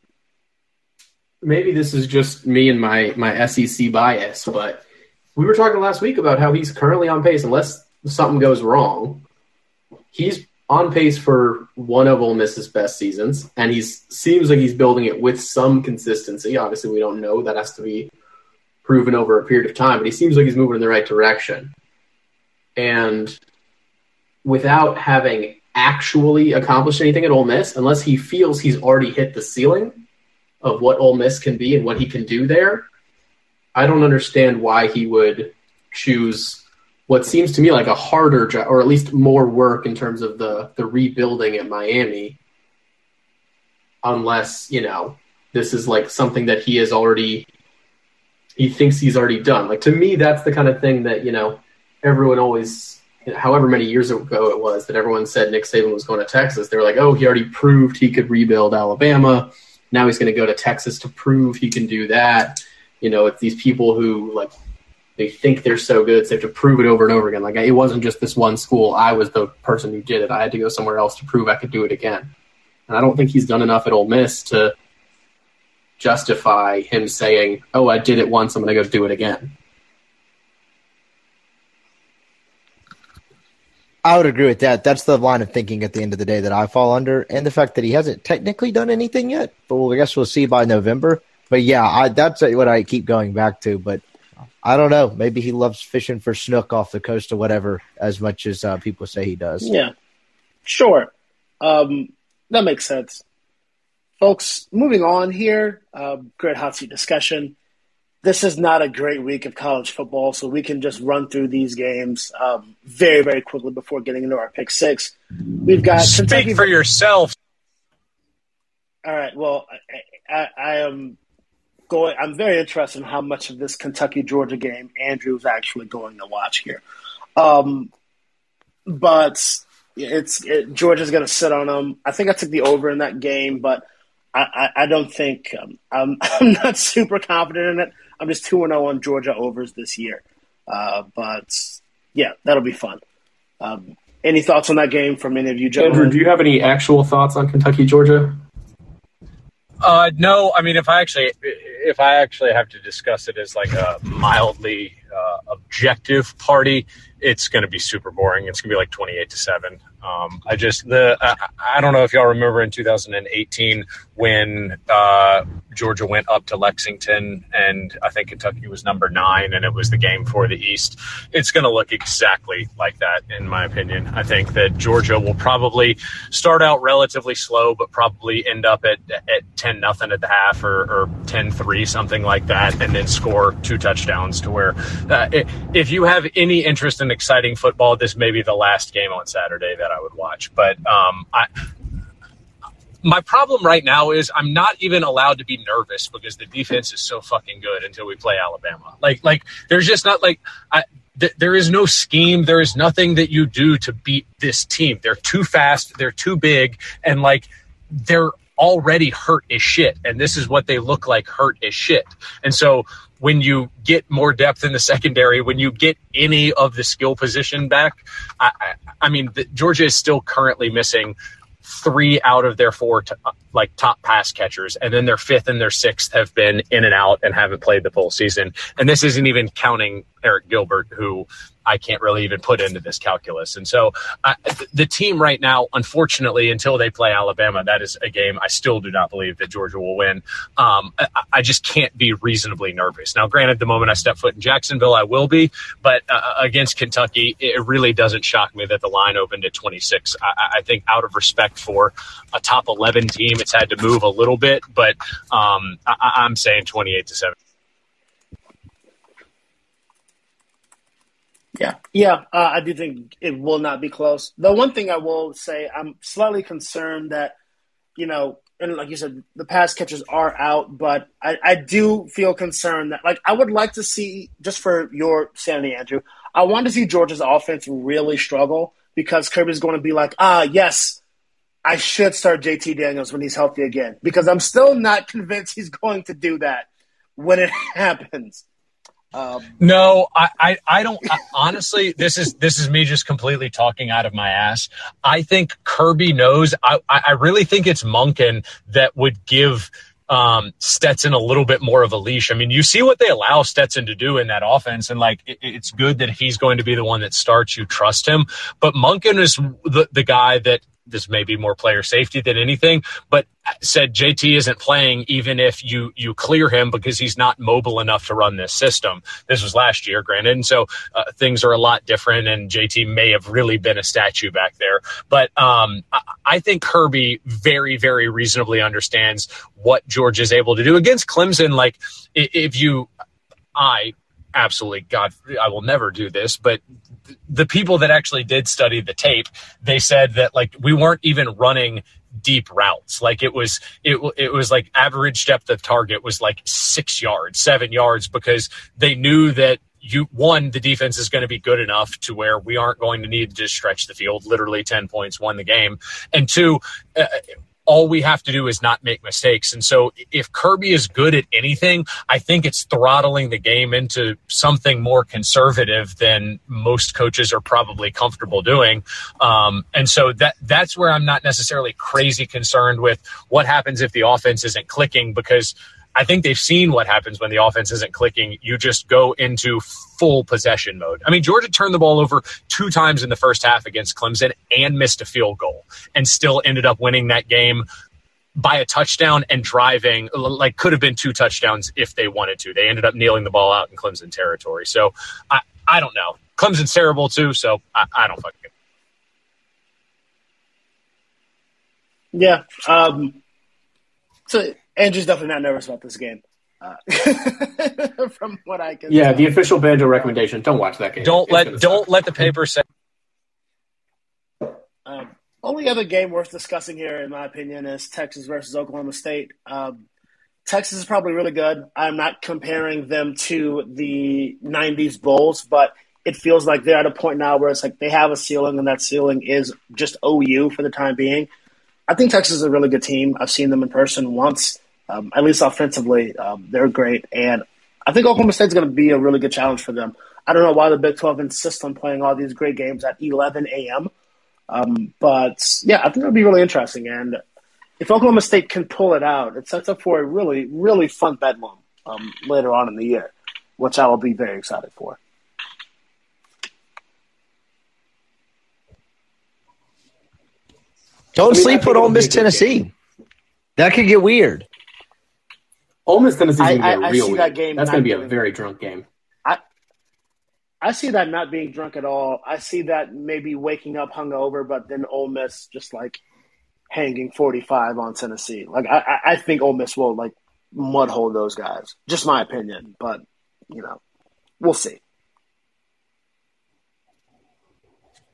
maybe this is just me and my my SEC bias. But we were talking last week about how he's currently on pace, unless something goes wrong. He's on pace for one of Ole Miss's best seasons, and he seems like he's building it with some consistency. Obviously, we don't know; that has to be proven over a period of time. But he seems like he's moving in the right direction, and without having actually accomplished anything at Ole Miss, unless he feels he's already hit the ceiling of what Ole Miss can be and what he can do there, I don't understand why he would choose what seems to me like a harder job, or at least more work in terms of the the rebuilding at Miami, unless you know this is like something that he has already he thinks he's already done. Like to me, that's the kind of thing that you know everyone always, you know, however many years ago it was that everyone said Nick Saban was going to Texas. They were like, oh, he already proved he could rebuild Alabama. Now he's going to go to Texas to prove he can do that. You know, it's these people who like they think they're so good, so they have to prove it over and over again. Like it wasn't just this one school. I was the person who did it. I had to go somewhere else to prove I could do it again. And I don't think he's done enough at Ole Miss to justify him saying, "Oh, I did it once. I'm going to go do it again." I would agree with that. That's the line of thinking at the end of the day that I fall under, and the fact that he hasn't technically done anything yet. But I guess we'll see by November. But yeah, I, that's what I keep going back to. But I don't know. Maybe he loves fishing for snook off the coast or whatever, as much as uh, people say he does. Yeah, sure. Um, that makes sense. Folks, moving on here, uh, great hot seat discussion. This is not a great week of college football, so we can just run through these games um, very, very quickly before getting into our pick six. We've got speak Kentucky for yourself. All right. Well, I, I, I am going. I'm very interested in how much of this Kentucky Georgia game Andrew's actually going to watch here. Um, but it's it, Georgia's going to sit on them. I think I took the over in that game, but I, I, I don't think um, I'm, I'm not super confident in it. I'm just two and zero oh on Georgia overs this year. Uh, but yeah, that'll be fun. Um, any thoughts on that game from any of you, gentlemen? Andrew, do you have any actual thoughts on Kentucky Georgia? Uh, no, I mean, if I actually, if I actually have to discuss it as like a mildly uh, objective party, it's going to be super boring. It's going to be like twenty-eight to seven. Um, I just the I, I, don't know if y'all remember in 2018 when uh, Georgia went up to Lexington and I think Kentucky was number nine and it was the game for the East. It's going to look exactly like that in my opinion. I think that Georgia will probably start out relatively slow, but probably end up at at 10 nothing at the half or, or 10 3 something like that, and then score two touchdowns to where uh, if you have any interest in exciting football, this may be the last game on Saturday that I would watch. But um, I my problem right now is I'm not even allowed to be nervous because the defense is so fucking good until we play Alabama. Like, like there's just not like I, th- there is no scheme. There is nothing that you do to beat this team. They're too fast. They're too big, and like they're already hurt as shit. And this is what they look like hurt as shit. And so when you get more depth in the secondary, when you get any of the skill position back, I, I, I mean, the, Georgia is still currently missing three out of their four t- like top pass catchers, and then their fifth and their sixth have been in and out and haven't played the full season. And this isn't even counting Arik Gilbert, who I can't really even put into this calculus. And so uh, the team right now, unfortunately, until they play Alabama, that is a game I still do not believe that Georgia will win. Um, I, I, just can't be reasonably nervous. Now, granted, the moment I step foot in Jacksonville, I will be, but uh, against Kentucky, it really doesn't shock me that the line opened at 26. I, I, think out of respect for a top 11 team, it's had to move a little bit, but um, I, I'm saying 28 to 7. Yeah, yeah, uh, I do think it will not be close. The one thing I will say, I'm slightly concerned that, you know, and like you said, the pass catchers are out, but I, I do feel concerned that, like, I would like to see, just for your sanity, Andrew, I want to see Georgia's offense really struggle because Kirby's going to be like, ah, yes, I should start JT Daniels when he's healthy again because I'm still not convinced he's going to do that when it happens. Um, no, I, I, I don't. I, honestly, this is this is me just completely talking out of my ass. I think Kirby knows. I, I really think it's Monken that would give um, Stetson a little bit more of a leash. I mean, you see what they allow Stetson to do in that offense, and like it, it's good that he's going to be the one that starts. You trust him, but Monken is the the guy that this may be more player safety than anything, but said JT isn't playing even if you you clear him because he's not mobile enough to run this system. This was last year, granted, and so uh, things are a lot different. And JT may have really been a statue back there, but um, I, I think Kirby very very reasonably understands what George is able to do against Clemson. Like if you, I absolutely God, I will never do this, but the people that actually did study the tape, they said that like we weren't even running deep routes. Like it was, it, it was like average depth of target was like six yards, seven yards, because they knew that you one the defense is going to be good enough to where we aren't going to need to stretch the field literally 10 points won the game and two uh, all we have to do is not make mistakes. And so if Kirby is good at anything, I think it's throttling the game into something more conservative than most coaches are probably comfortable doing. Um, and so that that's where I'm not necessarily crazy concerned with what happens if the offense isn't clicking because I think they've seen what happens when the offense isn't clicking. You just go into full possession mode. I mean, Georgia turned the ball over two times in the first half against Clemson and missed a field goal and still ended up winning that game by a touchdown and driving like could have been two touchdowns if they wanted to. They ended up kneeling the ball out in Clemson territory. So I, I don't know. Clemson's terrible too, so I, I don't fucking Yeah. Um, so Andrew's definitely not nervous about this game. Uh, from what I can, yeah, tell. the official banjo recommendation: don't watch that game. Don't it's let don't suck. let the paper say. Um, only other game worth discussing here, in my opinion, is Texas versus Oklahoma State. Um, Texas is probably really good. I'm not comparing them to the '90s Bulls, but it feels like they're at a point now where it's like they have a ceiling, and that ceiling is just OU for the time being. I think Texas is a really good team. I've seen them in person once. Um, at least offensively, um, they're great. And I think Oklahoma State's going to be a really good challenge for them. I don't know why the Big 12 insists on playing all these great games at 11 a.m. Um, but yeah, I think it'll be really interesting. And if Oklahoma State can pull it out, it sets up for a really, really fun bedlam um, later on in the year, which I will be very excited for. Don't I mean, sleep I think on Ole Miss Tennessee. game. That could get weird. Ole Miss Tennessee's I- gonna be a I- I real see that game That's gonna be a very drunk game. I see that not being drunk at all. I see that maybe waking up hungover, but then Ole Miss just like hanging 45 on Tennessee. Like I, I- I think Ole Miss will like mud hold those guys. Just my opinion, but you know, we'll see.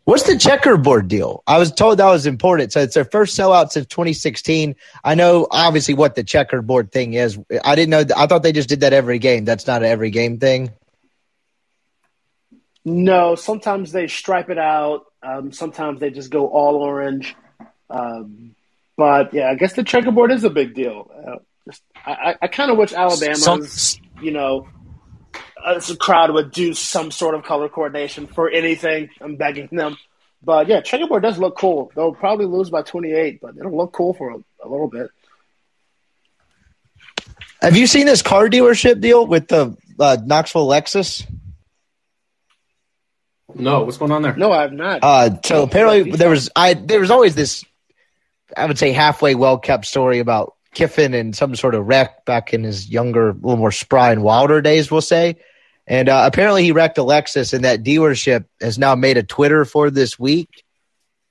What's the checkerboard deal? I was told that was important. So it's their first sellout since 2016. I know obviously what the checkerboard thing is. I didn't know. I thought they just did that every game. That's not an every game thing. No, sometimes they stripe it out. Um, sometimes they just go all orange. Um, but yeah, I guess the checkerboard is a big deal. Uh, just, I, I, kind of wish Alabama's, Some- you know, a crowd would do some sort of color coordination for anything. I'm begging them. But yeah, checkerboard does look cool. They'll probably lose by 28, but it'll look cool for a, a little bit. Have you seen this car dealership deal with the uh, Knoxville Lexus? No, what's going on there? No, I have not. Uh, so apparently there was I there was always this I would say halfway well kept story about Kiffin and some sort of wreck back in his younger, a little more spry and wilder days, we'll say. And uh, apparently he wrecked a Lexus, and that dealership has now made a Twitter for this week,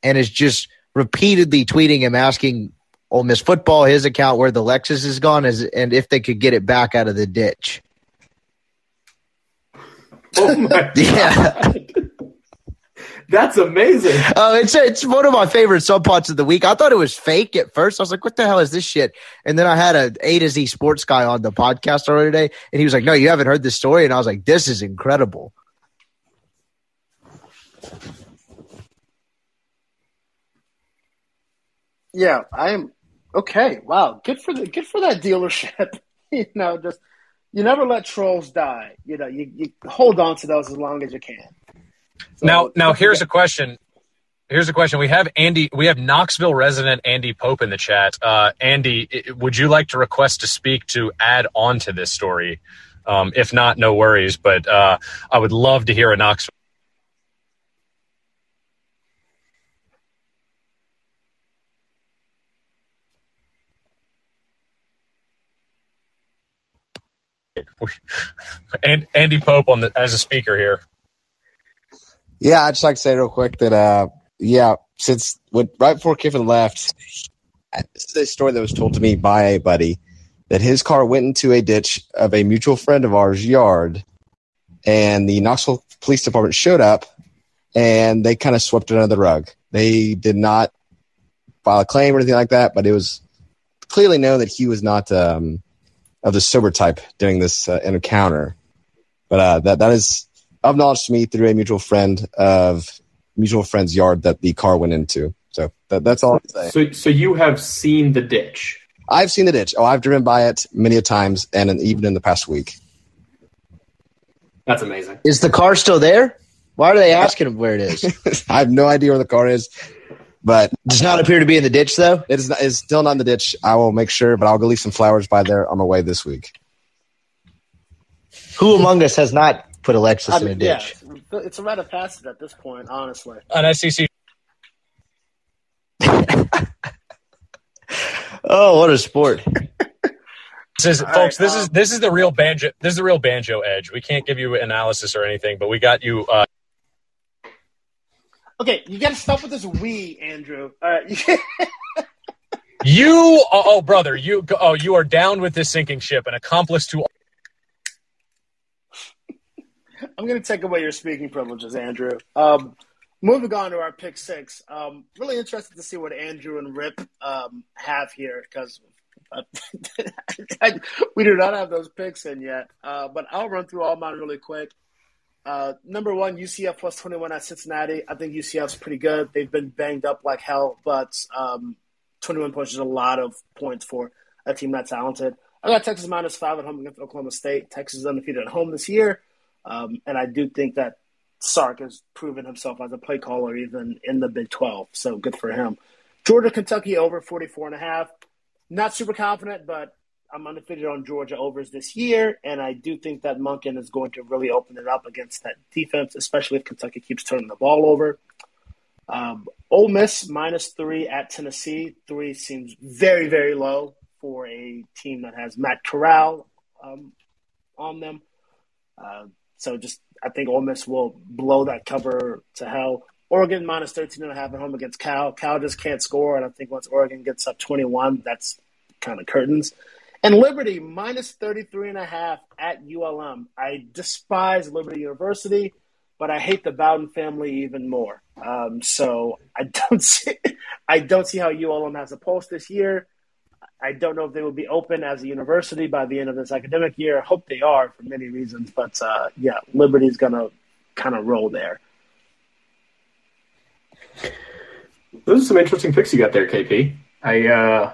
and is just repeatedly tweeting him asking Ole Miss football his account where the Lexus is gone, is and if they could get it back out of the ditch. Oh my Yeah. That's amazing. Oh, it's it's one of my favorite subplots of the week. I thought it was fake at first. I was like, "What the hell is this shit?" And then I had a A to Z sports guy on the podcast earlier today, and he was like, "No, you haven't heard this story." And I was like, "This is incredible." Yeah, I am okay. Wow, good for the good for that dealership. you know, just you never let trolls die. You know, you, you hold on to those as long as you can. So, now, now here's a question. Here's a question. We have Andy. We have Knoxville resident Andy Pope in the chat. Uh, Andy, would you like to request to speak to add on to this story? Um, if not, no worries. But uh, I would love to hear a Knoxville. And Andy Pope on the as a speaker here. Yeah, I'd just like to say real quick that, uh, yeah, since when, right before Kiffin left, this is a story that was told to me by a buddy that his car went into a ditch of a mutual friend of ours' yard, and the Knoxville Police Department showed up, and they kind of swept it under the rug. They did not file a claim or anything like that, but it was clearly known that he was not um, of the sober type during this uh, encounter. But uh, that that is of knowledge to me through a mutual friend of mutual friend's yard that the car went into. So that, that's all I'd say. So, so you have seen the ditch. I've seen the ditch. Oh, I've driven by it many a times, and in, even in the past week. That's amazing. Is the car still there? Why are they asking him where it is? I have no idea where the car is, but it does not appear to be in the ditch though. It is. Not, it's still not in the ditch. I will make sure, but I'll go leave some flowers by there on my way this week. Who among us has not put Alexis Lexus I in a mean, yeah, ditch? it's, it's a rite of passage at this point, honestly. An SEC. Oh, what a sport! This is, All folks. right, this is this is the real banjo. This is the real banjo edge. We can't give you analysis or anything, but we got you. Uh, Okay, you got to stop with this we, Andrew. All right, you, oh, oh, brother, you, oh, you are down with this sinking ship, an accomplice to. I'm going to take away your speaking privileges, Andrew. Um, moving on to our pick six. Um, really interested to see what Andrew and Rip um, have here because we do not have those picks in yet. Uh, but I'll run through all mine really quick. Uh, number one, UCF plus 21 at Cincinnati. I think UCF's pretty good. They've been banged up like hell, but um, 21 points is a lot of points for a team that talented. I got Texas minus five at home against Oklahoma State. Texas is undefeated at home this year. Um, and I do think that Sark has proven himself as a play caller even in the Big 12. So good for him. Georgia, Kentucky over 44 and a half. Not super confident, but I'm undefeated on Georgia overs this year. And I do think that Monken is going to really open it up against that defense, especially if Kentucky keeps turning the ball over. Um, Ole Miss minus three at Tennessee. Three seems very, very low for a team that has Matt Corral um, on them. Uh, so just I think Ole Miss will blow that cover to hell. Oregon minus 13 and a half at home against Cal. Cal just can't score, and I think once Oregon gets up 21, that's kind of curtains. And Liberty minus 33 and a half at ULM. I despise Liberty University, but I hate the Bowden family even more. Um, so I don't see I don't see how ULM has a pulse this year. I don't know if they will be open as a university by the end of this academic year. I hope they are for many reasons, but uh, yeah, Liberty's gonna kind of roll there. Those are some interesting picks you got there, KP. I uh,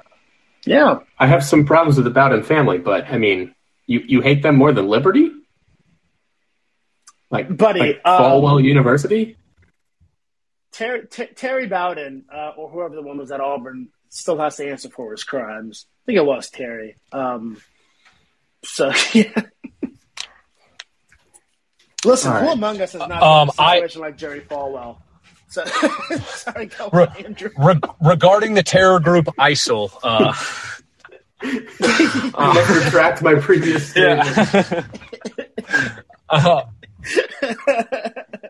yeah, I have some problems with the Bowden family, but I mean, you you hate them more than Liberty, like buddy, like um, Falwell University. Terry, T- Terry Bowden, uh, or whoever the one was at Auburn, still has to answer for his crimes. I think it was Terry. Um, so yeah. Listen, All who among us has not Um, been in a I- situation like Jerry Falwell? So, sorry, go Re- on, Andrew. Re- regarding the terror group ISIL, uh, I must retract my previous statement. uh,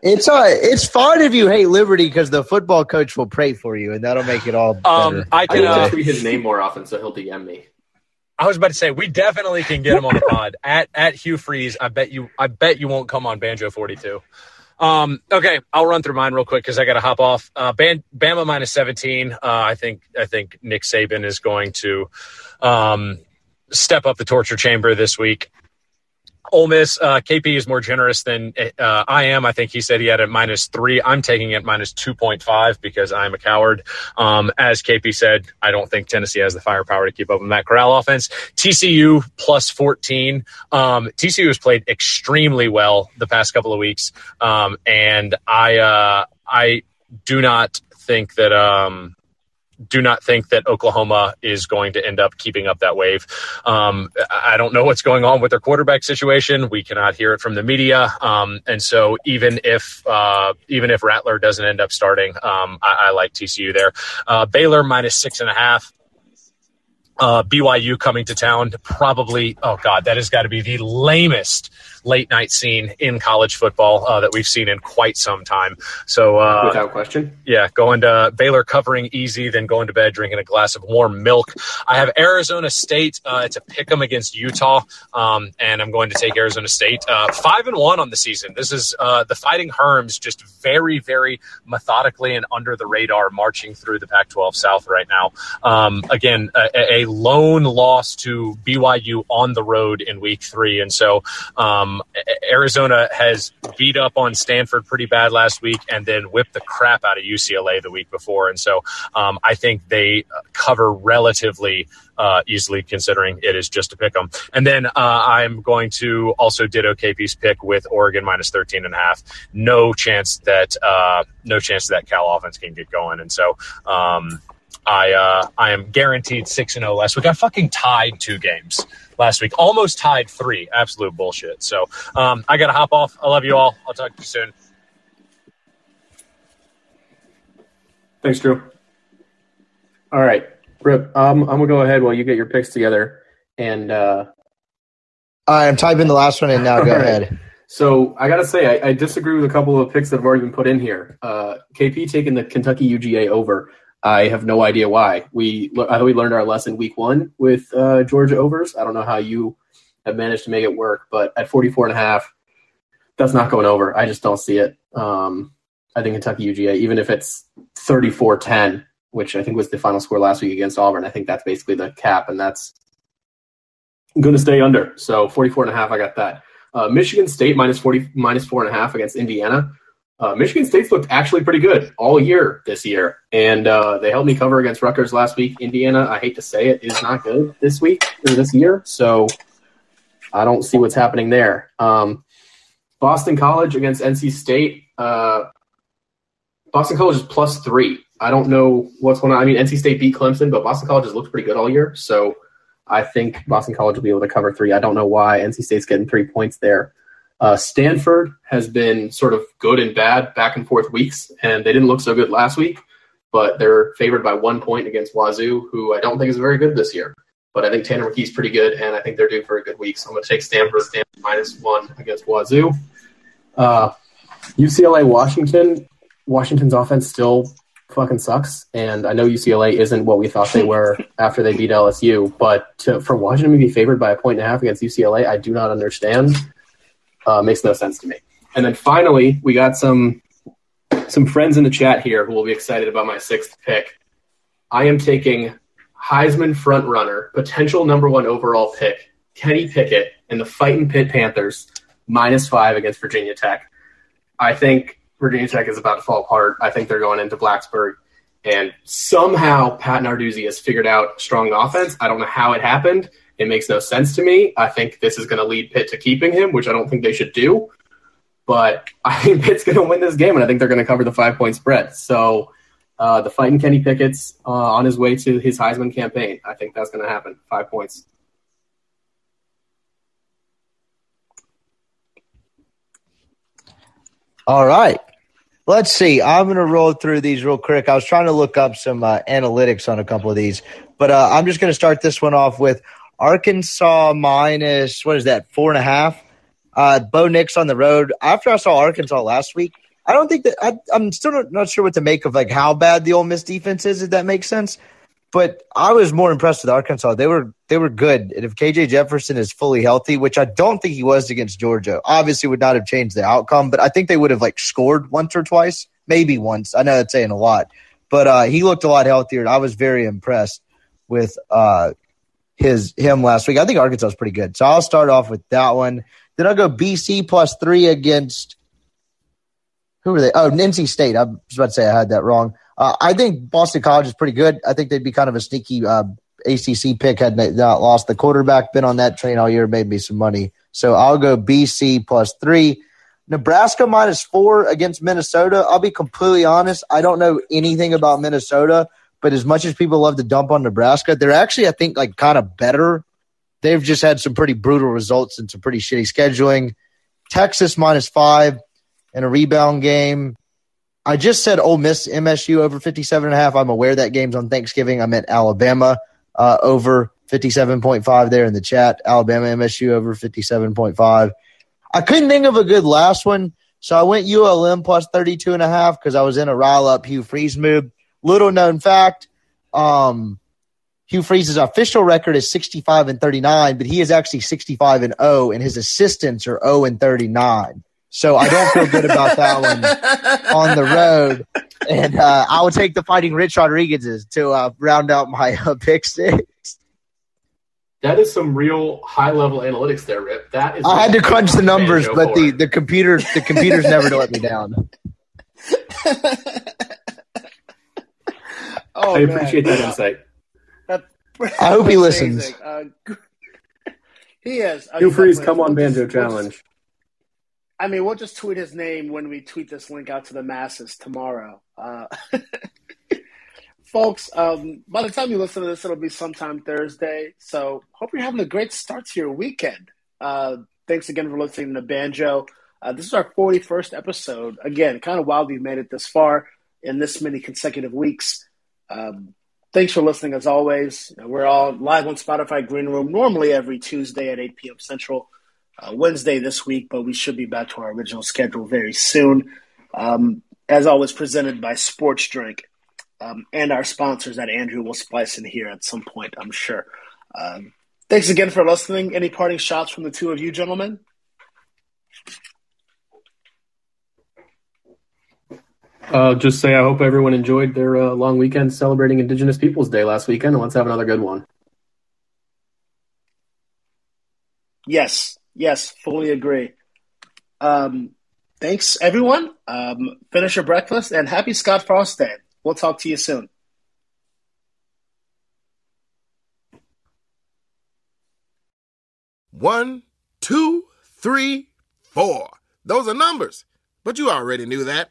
It's uh, it's fine if you hate Liberty because the football coach will pray for you, and that'll make it all better. um, I I can. need to Uh, tweet his name more often, so he'll DM me. I was about to say we definitely can get him on the pod at at Hugh Freeze. I bet you. I bet you won't come on Banjo Forty Two. Um, okay, I'll run through mine real quick because I got to hop off. Uh, Ban- Bama minus seventeen. Uh, I think I think Nick Saban is going to um, step up the torture chamber this week. Ole Miss, uh, KP is more generous than uh, I am. I think he said he had a minus three. I'm taking it minus 2.5 because I'm a coward. Um, as KP said, I don't think Tennessee has the firepower to keep up with that Corral offense. TCU plus 14. Um, TCU has played extremely well the past couple of weeks. Um, and I, uh, I do not think that, um, do not think that Oklahoma is going to end up keeping up that wave. Um, I don't know what's going on with their quarterback situation. We cannot hear it from the media, um, and so even if uh, even if Rattler doesn't end up starting, um, I, I like TCU there. Uh, Baylor minus six and a half. Uh, BYU coming to town, probably. Oh God, that has got to be the lamest late night scene in college football uh, that we've seen in quite some time. So uh, Without question. yeah, going to Baylor covering easy, then going to bed drinking a glass of warm milk. I have Arizona State uh, to pick them against Utah, um, and I'm going to take Arizona State uh, five and one on the season. This is uh, the Fighting Herms just very, very methodically and under the radar marching through the Pac-12 South right now. Um, again, a, a lone loss to BYU on the road in Week Three, and so. Um, Arizona has beat up on Stanford pretty bad last week and then whipped the crap out of UCLA the week before. And so um, I think they cover relatively uh, easily considering it is just a pick 'em. And then uh, I'm going to also ditto KP's pick with Oregon minus 13 and a half. No chance that uh, no chance that Cal offense can get going. And so um, I uh, I am guaranteed six and zero last week. I fucking tied two games last week, almost tied three. Absolute bullshit. So um, I got to hop off. I love you all. I'll talk to you soon. Thanks, Drew. All right, Rip. Um, I'm gonna go ahead while you get your picks together, and uh, I'm typing the last one in now. Go All right. ahead. So I gotta say, I, I disagree with a couple of picks that have already been put in here. Uh, KP taking the Kentucky UGA over. I have no idea why. We I we learned our lesson week one with uh, Georgia overs. I don't know how you have managed to make it work, but at 44 and a half, that's not going over. I just don't see it. Um, I think Kentucky UGA, even if it's 34-10, which I think was the final score last week against Auburn, I think that's basically the cap, and that's going to stay under. So 44 and a half, I got that. Uh, Michigan State minus 40, minus four and a half against Indiana. Uh, Michigan State's looked actually pretty good all year this year, and uh, they helped me cover against Rutgers last week. Indiana, I hate to say it, is not good this week or this year, so I don't see what's happening there. Um, Boston College against NC State. Uh, Boston College is plus three. I don't know what's going on. I mean, NC State beat Clemson, but Boston College has looked pretty good all year, so I think Boston College will be able to cover three. I don't know why NC State's getting three points there. Uh, Stanford has been sort of good and bad back and forth weeks, and they didn't look so good last week, but they're favored by one point against Wazoo, who I don't think is very good this year. But I think Tanner McKee's pretty good, and I think they're due for a good week. So I'm going to take Stanford, Stanford minus one against Wazoo. Uh, UCLA, Washington. Washington's offense still fucking sucks, and I know UCLA isn't what we thought they were after they beat LSU. But to, for Washington to be favored by a point and a half against UCLA, I do not understand. Uh, makes no sense to me. And then finally, we got some some friends in the chat here who will be excited about my sixth pick. I am taking Heisman front runner, potential number one overall pick, Kenny Pickett, and the Fighting Pitt Panthers minus five against Virginia Tech. I think Virginia Tech is about to fall apart. I think they're going into Blacksburg. And somehow Pat Narduzzi has figured out strong offense. I don't know how it happened. It makes no sense to me. I think this is going to lead Pitt to keeping him, which I don't think they should do. But I think Pitt's going to win this game, and I think they're going to cover the five point spread. So uh, the fighting Kenny Pickett's uh, on his way to his Heisman campaign. I think that's going to happen. Five points. All right. Let's see. I'm going to roll through these real quick. I was trying to look up some uh, analytics on a couple of these, but uh, I'm just going to start this one off with Arkansas minus, what is that, four and a half? Uh, Bo Nix on the road. After I saw Arkansas last week, I don't think that I, am still not, sure what to make of like how bad the Ole Miss defense is. If that makes sense, but I was more impressed with Arkansas. They were they were good. And if KJ Jefferson is fully healthy, which I don't think he was against Georgia, obviously would not have changed the outcome. But I think they would have like scored once or twice, maybe once. I know that's saying a lot, but uh, he looked a lot healthier, and I was very impressed with uh, his him last week. I think Arkansas is pretty good, so I'll start off with that one. Then I'll go BC plus three against who are they? Oh, NC State. I was about to say I had that wrong. Uh, I think Boston College is pretty good. I think they'd be kind of a sneaky uh, ACC pick had they not lost the quarterback. Been on that train all year, made me some money. So I'll go BC plus three. Nebraska minus four against Minnesota. I'll be completely honest. I don't know anything about Minnesota, but as much as people love to dump on Nebraska, they're actually, I think, like kind of better. They've just had some pretty brutal results and some pretty shitty scheduling. Texas minus five in a rebound game. I just said Ole Miss MSU over 57 and a half. I'm aware that game's on Thanksgiving. I meant Alabama uh, over 57.5 there in the chat. Alabama MSU over 57.5. I couldn't think of a good last one, so I went ULM plus 32 and a half because I was in a rile up Hugh Freeze mood. Little known fact, um, Hugh Freeze's official record is 65 and 39, but he is actually 65 and 0, and his assistants are 0 and 39. So I don't feel good about that one on the road. And uh, I will take the Fighting Rich Rodriguez's to uh, round out my uh, pick six. That is some real high level analytics there, Rip. That is. I had to crunch the numbers, but the, the computer the computers never let me down. oh, I appreciate man. that insight. That, I hope he listens. Uh, he is. Feel free to come on Banjo Challenge. I mean, we'll just tweet his name when we tweet this link out to the masses tomorrow. Uh, folks, um, by the time you listen to this, it'll be sometime Thursday. So, hope you're having a great start to your weekend. Uh, thanks again for listening to Banjo. Uh, this is our 41st episode. Again, kind of wild we've made it this far in this many consecutive weeks. Um, thanks for listening as always. We're all live on Spotify Green Room, normally every Tuesday at 8 p.m. Central uh, Wednesday this week, but we should be back to our original schedule very soon. Um, as always, presented by Sports Drink um, and our sponsors that Andrew will splice in here at some point, I'm sure. Um, thanks again for listening. Any parting shots from the two of you, gentlemen? Uh, just say I hope everyone enjoyed their uh, long weekend celebrating Indigenous Peoples Day last weekend, and let's have another good one. Yes, Yes, fully agree. Um, thanks, everyone. Um, finish your breakfast and happy Scott Frost Day. We'll talk to you soon. One, two, three, four. Those are numbers, but you already knew that.